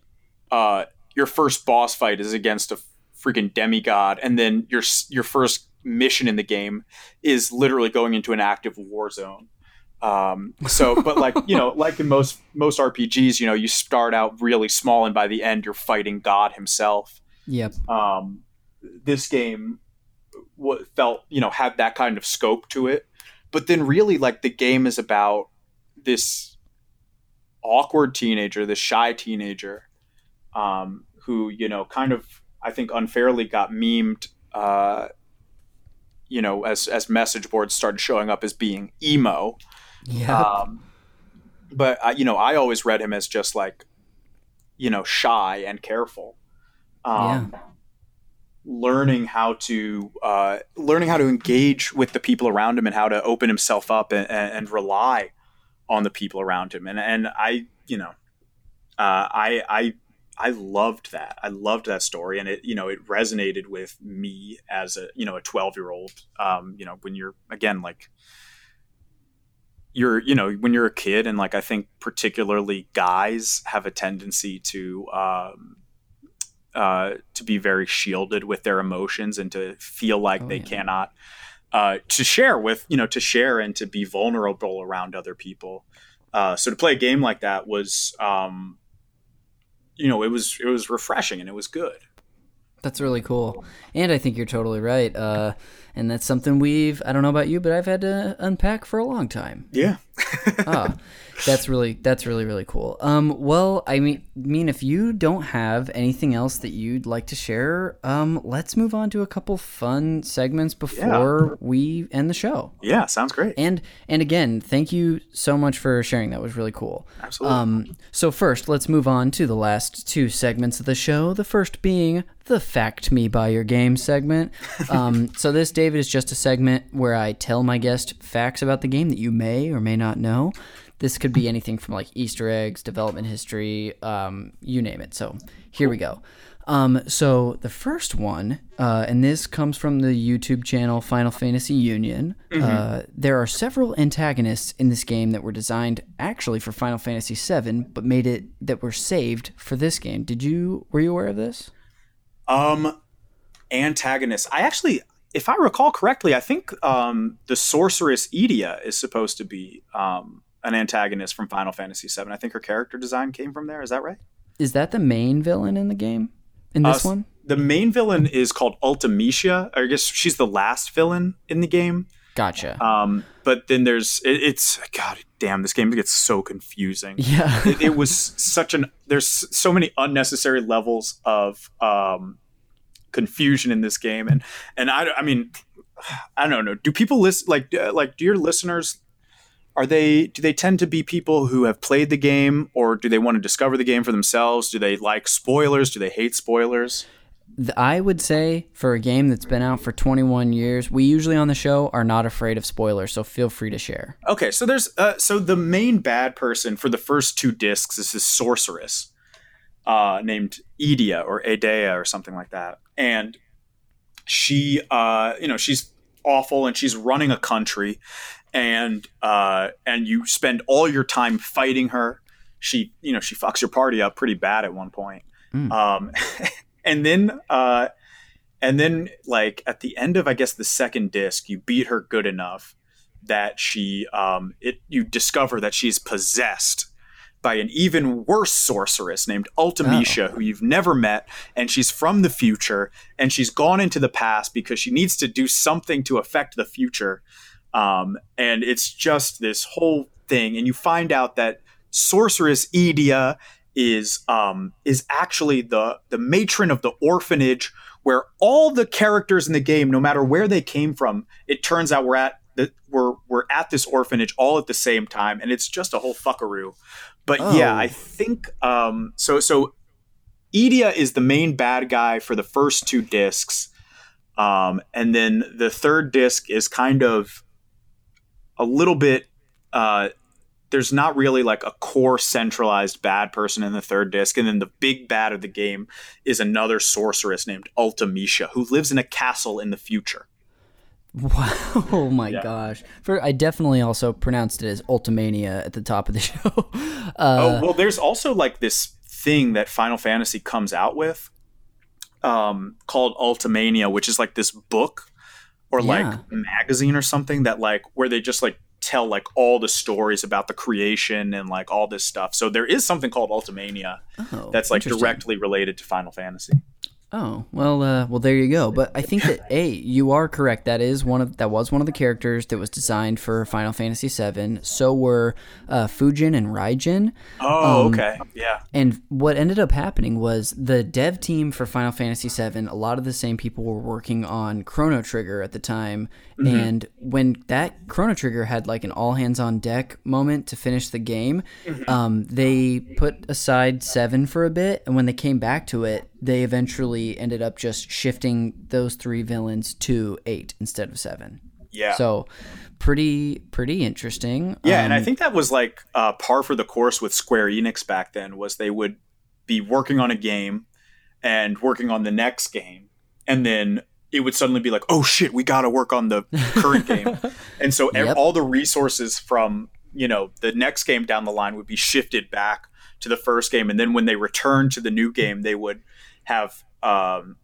uh, your first boss fight is against a freaking demigod, and then your your first mission in the game is literally going into an active war zone. Um, so, but like you know, <laughs> like in most most RPGs, you know, you start out really small, and by the end, you're fighting God Himself. Yep. Um, this game felt you know had that kind of scope to it, but then really like the game is about this awkward teenager, this shy teenager, um, who you know kind of I think unfairly got memed. Uh, you know, as as message boards started showing up as being emo. Yeah. Um, but I, you know, I always read him as just like, you know, shy and careful. Um, Learning how to uh, learning how to engage with the people around him and how to open himself up and, and, and rely on the people around him. And and I, you know, uh, I I I loved that. I loved that story, and it you know it resonated with me as a you know a twelve year old. Um, you know when you're again like you're you know when you're a kid and like i think particularly guys have a tendency to um uh to be very shielded with their emotions and to feel like Oh, they yeah. cannot uh to share with you know to share and to be vulnerable around other people uh so to play a game like that was um you know it was it was refreshing and it was good That's really cool. And I think you're totally right. Uh, and that's something we've, I don't know about you, but I've had to unpack for a long time. yeah ah, <laughs> that's really that's really really cool. Um, well, I mean, mean if you don't have anything else that you'd like to share, um, let's move on to a couple fun segments before we end the show. yeah sounds great And and again, thank you so much for sharing. That was really cool. absolutely Um, so first, let's move on to the last two segments of the show. The first being the "Fact Me by Your Game" segment. <laughs> Um, so this, David, is just a segment where I tell my guest facts about the game that you may or may not know. This could be anything from like Easter eggs, development history, um, you name it. So here we go. Um, so the first one, uh, and this comes from the YouTube channel Final Fantasy Union. Uh, there are several antagonists in this game that were designed actually for Final Fantasy VII, but made it that were saved for this game. Did you were you aware of this? Um, antagonist. I actually, if I recall correctly, I think um, the sorceress Edea is supposed to be um, an antagonist from Final Fantasy VII. I think her character design came from there. Is that right? Is that the main villain in the game? In this Uh, one? The main villain is called Ultimecia. I guess she's the last villain in the game. Gotcha. Um, but then there's it, it's God damn. This game gets so confusing. <laughs> yeah. it, it was such an there's so many unnecessary levels of um, confusion in this game and and I, I mean I don't know do people listen like like do your listeners are they do they tend to be people who have played the game or do they want to discover the game for themselves? Do they like spoilers? Do they hate spoilers? I would say for a game that's been out for 21 years, we usually on the show are not afraid of spoilers, so feel free to share. Okay, so there's uh, so the main bad person for the first two discs is this sorceress uh, named Edea or Edea or something like that, and she, uh, you know, she's awful and she's running a country, and uh, and you spend all your time fighting her. She, you know, she fucks your party up pretty bad at one point, Mm. um, <laughs> and then. Uh, and then, like at the end of, I guess the second disc, you beat her good enough that she um it you discover that she's possessed by an even worse sorceress named Ultimecia who you've never met and she's from the future and she's gone into the past because she needs to do something to affect the future um and it's just this whole thing and you find out that sorceress Edea is um is actually the the matron of the orphanage where all the characters in the game no matter where they came from it turns out we're at that we're we're at this orphanage all at the same time and it's just a whole fuckaroo but yeah Oh. i think um so so Edea is the main bad guy for the first two discs um and then the third disc is kind of a little bit uh there's not really like a core centralized bad person in the third disc and then the big bad of the game is another sorceress named Ultimecia who lives in a castle in the future Wow! <laughs> Oh my Yeah. gosh! For I definitely also pronounced it as Ultimania at the top of the <laughs> show. oh Uh, well there's also like this thing that final fantasy comes out with um called ultimania which is like this book or Yeah. like magazine or something that like where they just like tell like all the stories about the creation and like all this stuff. So there is something called ultimania oh, that's like directly related to final fantasy Oh well, uh, well there you go. But I think that a you are correct. That is one of that was one of the characters that was designed for Final Fantasy VII. So were uh, Fujin and Raijin. oh Um, okay yeah And what ended up happening was the dev team for Final Fantasy VII, a lot of the same people were working on Chrono Trigger at the time. And when that Chrono Trigger had like an all hands on deck moment to finish the game, um, they put aside 7 for a bit. And when they came back to it, they eventually ended up just shifting those three villains to 8 instead of 7. yeah So pretty, pretty interesting. Yeah, and I Um, think that was like uh, par for the course with Square Enix back then. Was they would be working on a game and working on the next game, and then it would suddenly be like, "Oh shit, we got to work on the current game," <laughs> and so Yep. all the resources from you know the next game down the line would be shifted back to the first game, and then when they returned to the new game, they would have um,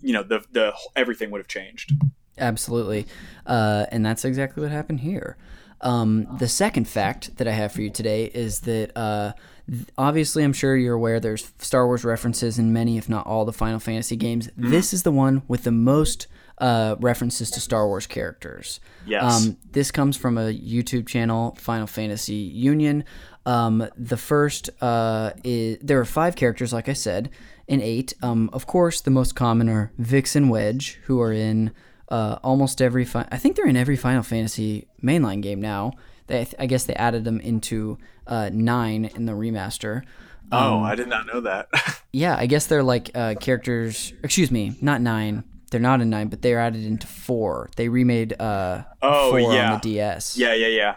you know the the everything would have changed. Absolutely. Uh, and that's exactly what happened here. Um, the second fact that I have for you today is that uh, obviously, I'm sure you're aware there's Star Wars references in many, if not all, the Final Fantasy games. This is the one with the most uh, references to Star Wars characters. Yes. Um, this comes from a YouTube channel, Final Fantasy Union. Um, the first uh, is there are five characters, like I said, in eight. Um, of course, the most common are Biggs and Wedge, who are in uh, almost every. Fi- I think they're in every Final Fantasy mainline game now. They, I guess they added them into uh, nine in the remaster. oh, I did not know that. <laughs> Yeah, I guess they're like uh, characters. Excuse me, not nine. They're not in nine, but they're added into four. They remade uh, Oh, four yeah. on the DS. yeah, yeah, yeah.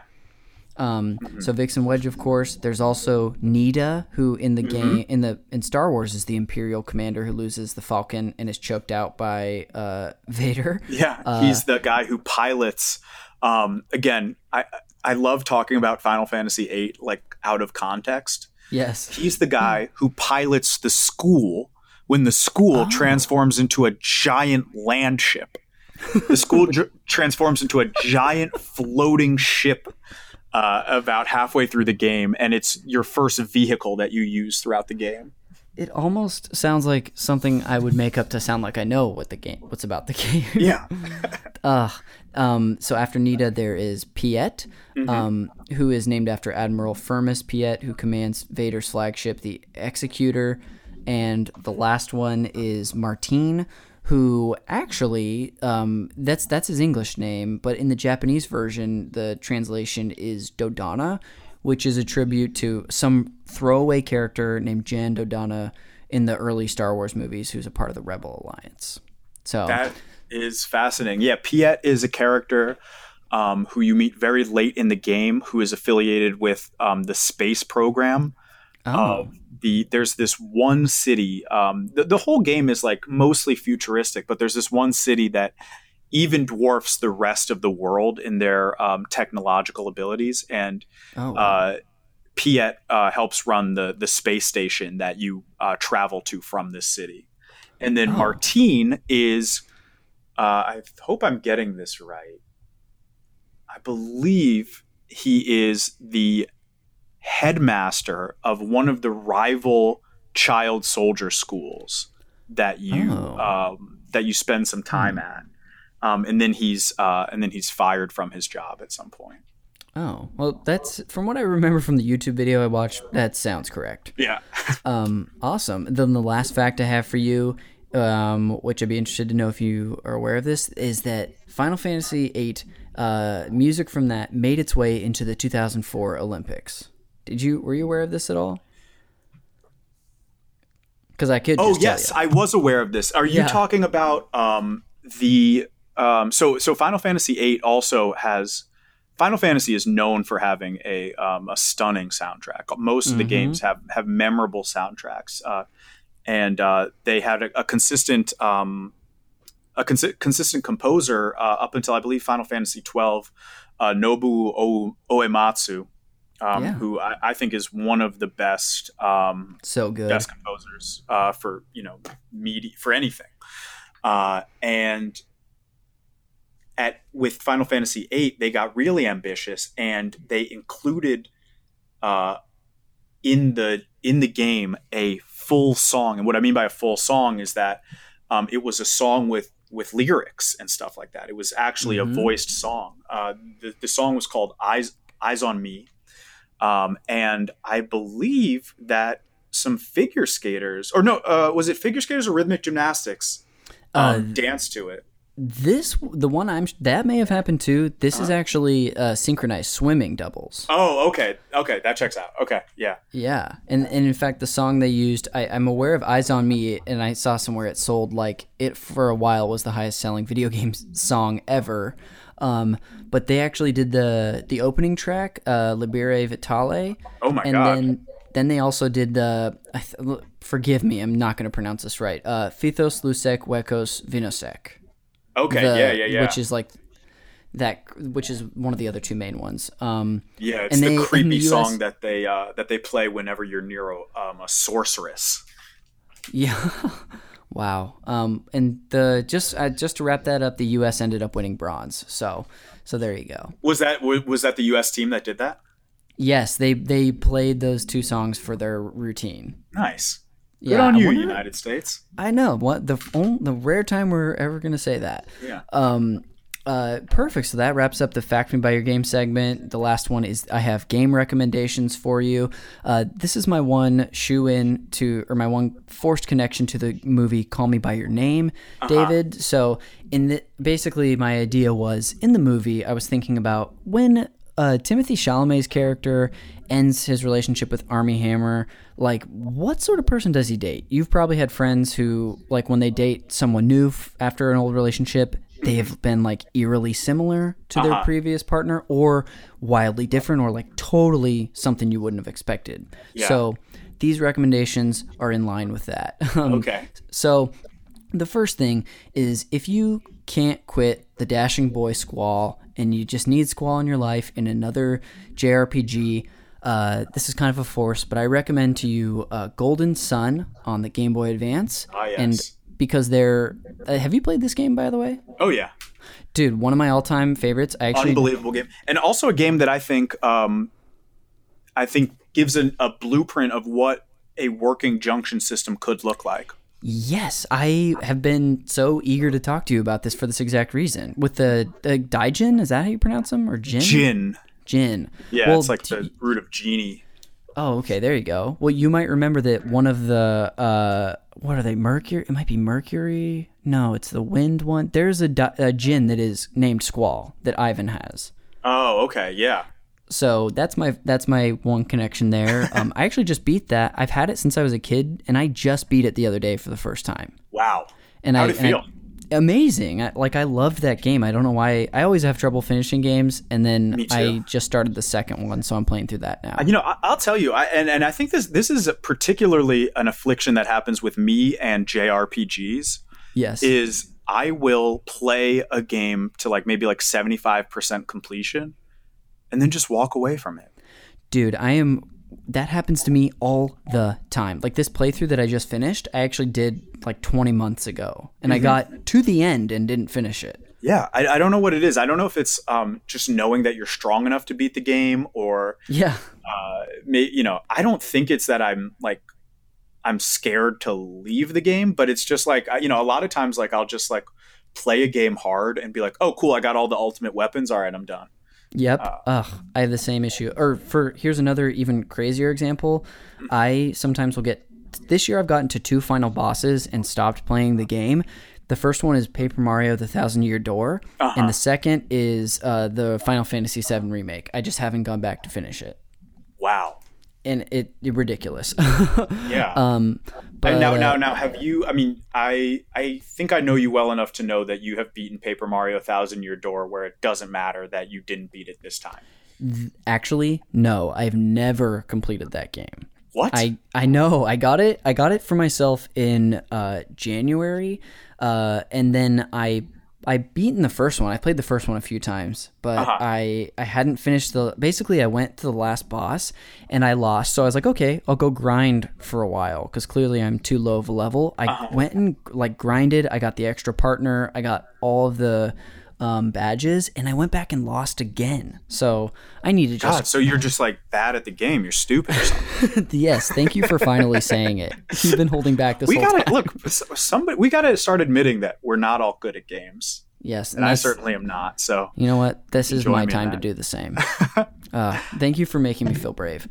Um, Mm-hmm. So Vixen Wedge, of course. There's also Nida, who in the Mm-hmm. game in the in Star Wars is the Imperial commander who loses the Falcon and is choked out by uh, <laughs> Vader. Yeah, Uh, he's the guy who pilots. Um, again, I I love talking about Final Fantasy VIII like out of context. Yes. He's the guy who pilots the school when the school Oh. transforms into a giant land ship. The school <laughs> dr- transforms into a giant floating ship uh, about halfway through the game, and it's your first vehicle that you use throughout the game. It almost sounds like something I would make up to sound like I know what the game, what's about the <laughs> game. Yeah, <laughs> Ugh. Um, so after Nida, there is Piet, um, who is named after Admiral Firmus Piet, who commands Vader's flagship, the Executor. And the last one is Martine, who actually um, that's that's his English name, but in the Japanese version, the translation is Dodonna, which is a tribute to some throwaway character named Jan Dodonna in the early Star Wars movies, who's a part of the Rebel Alliance. So That is fascinating. Yeah, Piet is a character um, who you meet very late in the game, who is affiliated with um, the space program. oh, of the there's this one city. Um, the, the whole game is like mostly futuristic, but there's this one city that even dwarfs the rest of the world in their um, technological abilities, and oh, uh, Piet uh, helps run the the space station that you uh, travel to from this city. And then Oh. Martine is, uh, I hope I'm getting this right. I believe he is the headmaster of one of the rival child soldier schools that you Oh. um, that you spend some time at. Um, and then he's uh, and then he's fired from his job at some point. Oh, well, that's from what I remember from the YouTube video I watched. That sounds correct. Yeah. <laughs> Um, awesome. Then the last fact I have for you, um, which I'd be interested to know if you are aware of this, is that Final Fantasy VIII uh, music from that made its way into the 2004 Olympics. Did you were you aware of this at all? Because I could. Oh yes. I was aware of this. Are you Yeah. talking about um, the um, so so Final Fantasy VIII also has Final Fantasy is known for having a um, a stunning soundtrack. Most of the Mhm. games have have memorable soundtracks, uh, and uh, they had a, a consistent um, a consi- consistent composer uh, up until I believe Final Fantasy twelve, uh, Nobu o- Uematsu, um, Yeah. who I, I think is one of the best um, So good. best composers uh, for you know media for anything. Uh, and at with Final Fantasy VIII, they got really ambitious and they included uh, in the in the game a full song. And what I mean by a full song is that um, it was a song with with lyrics and stuff like that. It was actually Mhm. a voiced song. Uh, the, the song was called "Eyes Eyes on Me," um, and I believe that some figure skaters, or no, uh, was it figure skaters or rhythmic gymnastics, um, Uh, danced to it. This the one I'm that may have happened too. This is actually uh, synchronized swimming doubles. Oh, okay, okay, that checks out. Okay, yeah, Yeah, and and in fact, the song they used, I, I'm aware of "Eyes on Me," and I saw somewhere it sold like it for a while was the highest selling video <laughs> game song ever. Um, but they actually did the the opening track, uh, "Liberi Fatali," Oh my and god. then then they also did the. I th- forgive me, I'm not going to pronounce this right. Uh, "Fithos Lusec Wecos Vinosec." okay, the- yeah, yeah, yeah. Which is like that, which is one of the other two main ones. Um, yeah, it's and the they- creepy the US song that they uh, that they play whenever you're near a, um, a sorceress. Yeah. <laughs> wow. Um, and the just uh, just to wrap that up, the U.S. ended up winning bronze. So so there you go. Was that was that the U.S. team that did that? Yes, they they played those two songs for their routine. Nice. Yeah, Good on you, wonder- United States. I know what the the rare time we're ever gonna say that. Yeah. Um, uh, perfect. So that wraps up the Fact Me by Your Game segment. The last one is I have game recommendations for you. Uh, this is my one shoe in to, or my one forced connection to the movie Call Me by Your Name, David. So in the basically my idea was in the movie I was thinking about when uh, Timothy Chalamet's character ends his relationship with Armie Hammer. Like, what sort of person does he date? You've probably had friends who, like, when they date someone new f- after an old relationship, they have been like eerily similar to their Uh-huh. previous partner, or wildly different, or like totally something you wouldn't have expected. Yeah. So, these recommendations are in line with that. <laughs> Um, Okay. so, the first thing is if you can't quit the Dashing Boy Squall and you just need Squall in your life in another JRPG, uh, this is kind of a force, but I recommend to you uh, Golden Sun on the Game Boy Advance. Ah, yes. And because they're. Uh, have you played this game, by the way? Oh yeah. Dude, one of my all time favorites. I actually. Unbelievable game, and also a game that I think um, I think gives an, a blueprint of what a working junction system could look like. Yes, I have been so eager to talk to you about this for this exact reason. With the, the Daijin, is that how you pronounce them? Or Jin? Jin. Jin. Yeah, Well, it's like the root of genie. Oh, okay, there you go. Well, you might remember that one of the uh, what are they? Mercury? It might be Mercury. No, it's the wind one. There's a, di- a Jin that is named Squall that Ivan has. Oh, okay, yeah. So that's my that's my one connection there. <laughs> Um, I actually just beat that. I've had it since I was a kid, and I just beat it the other day for the first time. Wow. And How'd I, it and I- feel? Amazing. I, like I loved that game. I don't know why. I always have trouble finishing games, and then I just started the second one, so I'm playing through that now. You know, I, I'll tell you, I, and and I think this this is particularly an affliction that happens with me and JRPGs. yes. Is I will play a game to like maybe like seventy five percent completion, and then just walk away from it. Dude, I am. That happens to me all the time. Like this playthrough that I just finished, I actually did like 20 months ago, and I got to the end and didn't finish it. Yeah, I, I don't know what it is. I don't know if it's um, just knowing that you're strong enough to beat the game, or Yeah, uh, may, you know, I don't think it's that I'm like I'm scared to leave the game, but it's just like I- you know, a lot of times like I'll just like play a game hard and be like, oh, cool, I got all the ultimate weapons. All right, I'm done. Yep. Uh, Ugh, I have the same issue. Or for here's another even crazier example. I sometimes will get this year I've gotten to two final bosses and stopped playing the game. The first one is Paper Mario: The Thousand Year Door, Uh-huh. and the second is uh, the Final Fantasy VII remake. I just haven't gone back to finish it, Wow. and it, it ridiculous. <laughs> Yeah. um, But now, uh, now, now, have you? I mean, I I think I know you well enough to know that you have beaten Paper Mario Thousand Year Door, where it doesn't matter that you didn't beat it this time. actually, no, I've never completed that game. What? I I know I got it. I got it for myself in uh, January, uh, and then I I beaten the first one. I played the first one a few times, but Uh-huh. I I hadn't finished the. Basically, I went to the last boss and I lost. So I was like, okay, I'll go grind for a while because clearly I'm too low of a level. I Uh-huh. went and like grinded. I got the extra partner. I got all of the um, badges, and I went back and lost again. So I need to just God, so you're just like bad at the game. You're stupid or something. <laughs> yes. Thank you for finally saying it. You've been holding back this we whole gotta time. look. Somebody, we gotta start admitting that we're not all good at games, Yes, and I certainly am not. So You know what? This is my time to do the same. <laughs> uh, thank you for making me feel brave.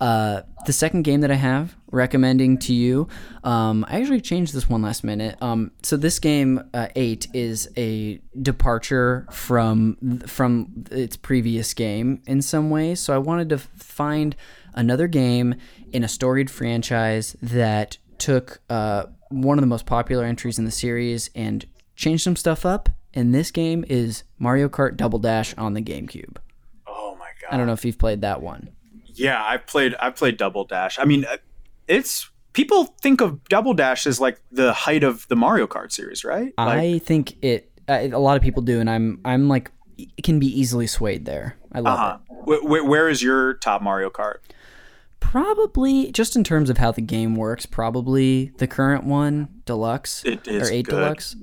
Uh, the second game that I have recommending to you, um, I actually changed this one last minute. Um, so this game uh, eight is a departure from from its previous game in some ways. So I wanted to find another game in a storied franchise that took uh, one of the most popular entries in the series and changed some stuff up. And this game is Mario Kart Double Dash on the GameCube. oh my god. I don't know if you've played that one. Yeah, I've played. I've played Double Dash. I mean, uh, it's people think of Double Dash as like the height of the Mario Kart series, right? Like, I think it. A lot of people do, and I'm. I'm like, it can be easily swayed there. I love uh-huh. it. Wh- wh- where is your top Mario Kart? Probably just in terms of how the game works. Probably the current one, Deluxe or Eight good. Deluxe.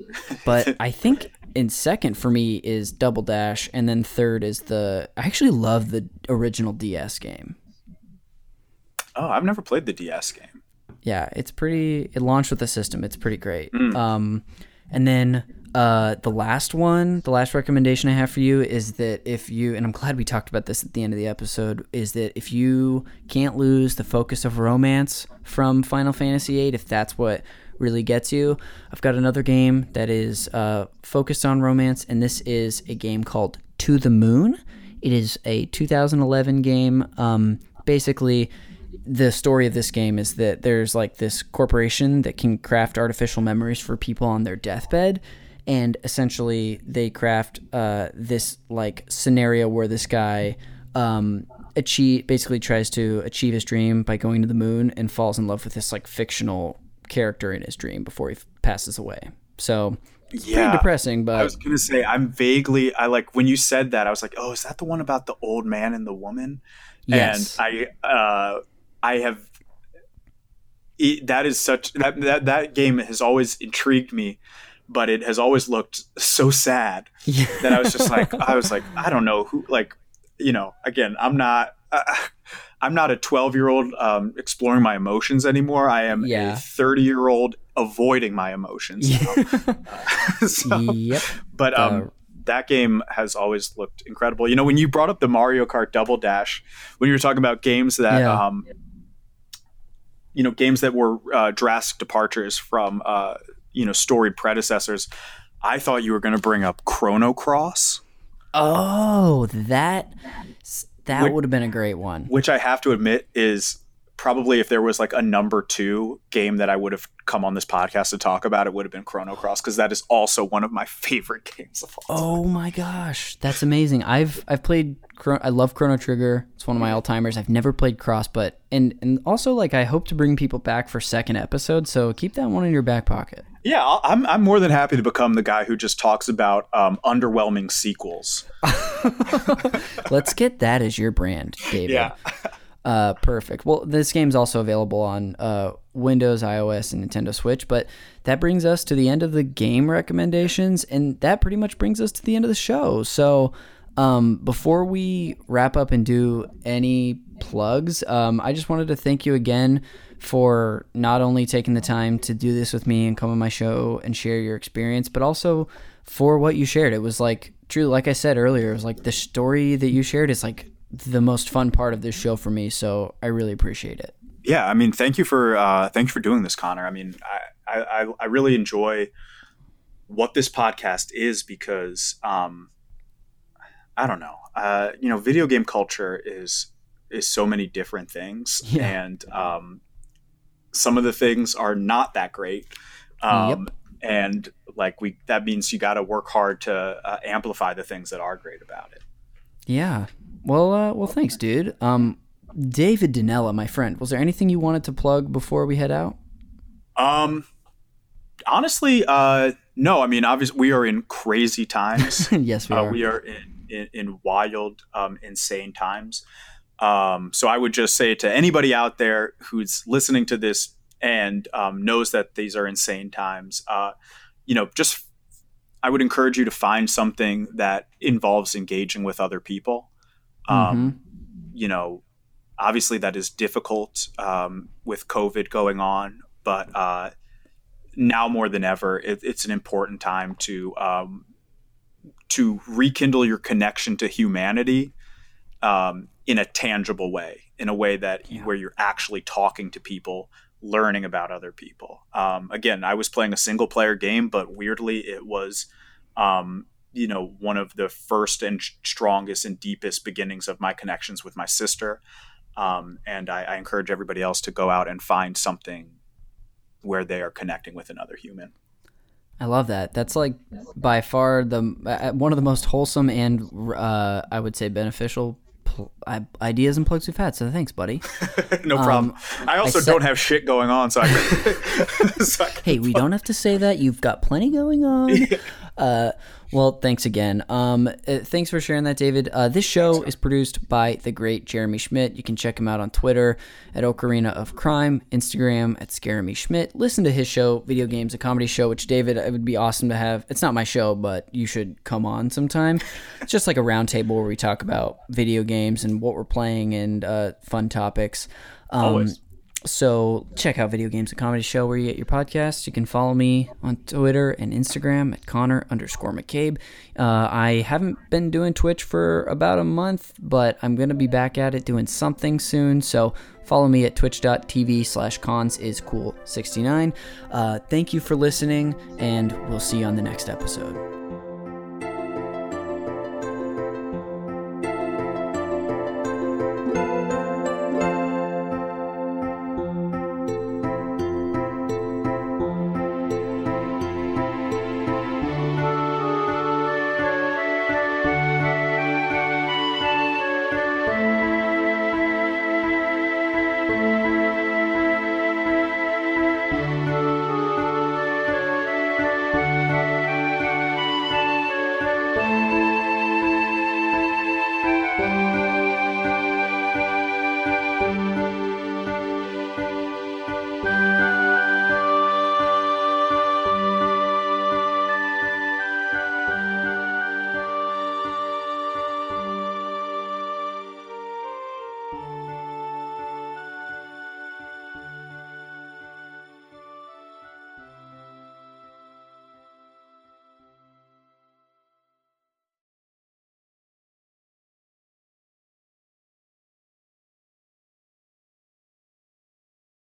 But <laughs> I think in second for me is Double Dash, and then third is the. I actually love the original DS game. Oh, I've never played the DS game. yeah, it's pretty. It launched with the system. It's pretty great. Mm. Um, and then uh, the last one, the last recommendation I have for you is that if you, and I'm glad we talked about this at the end of the episode, is that if you can't lose the focus of romance from Final Fantasy VIII, if that's what really gets you, I've got another game that is uh, focused on romance, and this is a game called To the Moon. It is a 2011 game. Um, basically, the story of this game is that there's like this corporation that can craft artificial memories for people on their deathbed and essentially they craft uh, this like scenario where this guy um, achieve basically tries to achieve his dream by going to the moon and falls in love with this like fictional character in his dream before he f- passes away so it's Yeah. pretty depressing But I was gonna say I'm vaguely. I like when you said that. I was like, oh, is that the one about the old man and the woman? yes And I, uh, I have. It, that is such that, that that game has always intrigued me, but it has always looked so sad yeah. that I was just like, <laughs> I was like, I don't know who, like, you know, again, I'm not. Uh, I'm not a 12 year old um, exploring my emotions anymore. I am Yeah. a 30 year old avoiding my emotions. now. <laughs> <laughs> so, yep but um, Uh, that game has always looked incredible. You know, when you brought up the Mario Kart Double Dash, when you were talking about games that, Yeah. um, you know, games that were uh, drastic departures from, uh, you know, storied predecessors, I thought you were going to bring up Chrono Cross, oh that that would have been a great one. which I have to admit is probably if there was like a number two game that I would have come on this podcast to talk about, it would have been Chrono Cross because that is also one of my <laughs> favorite games of all time. Oh my gosh, that's amazing! I've I've played. I love Chrono Trigger. It's one of my all timers. I've never played Cross, but and and also like I hope to bring people back for second episode. So keep that one in your back pocket. Yeah, I'm I'm more than happy to become the guy who just talks about um, underwhelming sequels. <laughs> Let's get that as your brand, David. Uh, perfect. Well, this game's also available on uh, Windows, iOS, and Nintendo Switch. But that brings us to the end of the game recommendations, and that pretty much brings us to the end of the show. So, um, before we wrap up and do any plugs, um, I just wanted to thank you again for not only taking the time to do this with me and come on my show and share your experience, but also for what you shared. It was like, truly, like I said earlier, it was like the story that you shared is like the most fun part of this show for me. So I really appreciate it. Yeah, I mean, thank you for uh, thank you for doing this, Connor. I mean, I, I I really enjoy what this podcast is because um, I don't know, uh, you know, video game culture is is so many different things, <laughs> Yeah. and um, some of the things are not that great. Um, yep. And like we, that means you got to work hard to uh, amplify the things that are great about it. Yeah. Well, uh, well, thanks, dude. Um, David Danella, my friend, was there anything you wanted to plug before we head out? Um, honestly, uh, no. I mean, obviously, we are in crazy times. <laughs> yes, we uh, are. We are in, in, in wild, um, insane times. Um, so I would just say to anybody out there who's listening to this and um, knows that these are insane times, uh, you know, just I would encourage you to find something that involves engaging with other people. Um, mm-hmm. You know, obviously that is difficult um, with COVID going on, but uh, now more than ever, it, it's an important time to um, to rekindle your connection to humanity um, in a tangible way, in a way that yeah. where you're actually talking to people, learning about other people. Um, again, I was playing a single player game, but weirdly, it was um, you know one of the first and strongest and deepest beginnings of my connections with my sister. Um, and I, I encourage everybody else to go out and find something where they are connecting with another human. I love that. That's like by far the uh, one of the most wholesome and uh, I would say beneficial pl- ideas and plugs we've had. So thanks, buddy. <laughs> no problem. Um, I also I don't have shit going on, so I. <laughs> So hey, we don't have to say that. You've got plenty going on. <laughs> Yeah. Uh, well, thanks again. Um, uh, thanks for sharing that, David. Uh, this show is produced by the great Jeremy Schmidt. You can check him out on Twitter at Ocarina of Crime, Instagram at Scaremy Schmidt. Listen to his show, Video Games, a comedy show, which, David, it would be awesome to have. It's not my show, but you should come on sometime. It's just like a roundtable where we talk about video games and what we're playing and uh, fun topics. Um, Always. So check out Video Games and Comedy Show where you get your podcast. You can follow me on Twitter and Instagram at Connor underscore McCabe. Uh, I haven't been doing Twitch for about a month, but I'm going to be back at it doing something soon. So follow me at twitch.tv slash cons is cool 69. Uh, thank you for listening, and we'll see you on the next episode.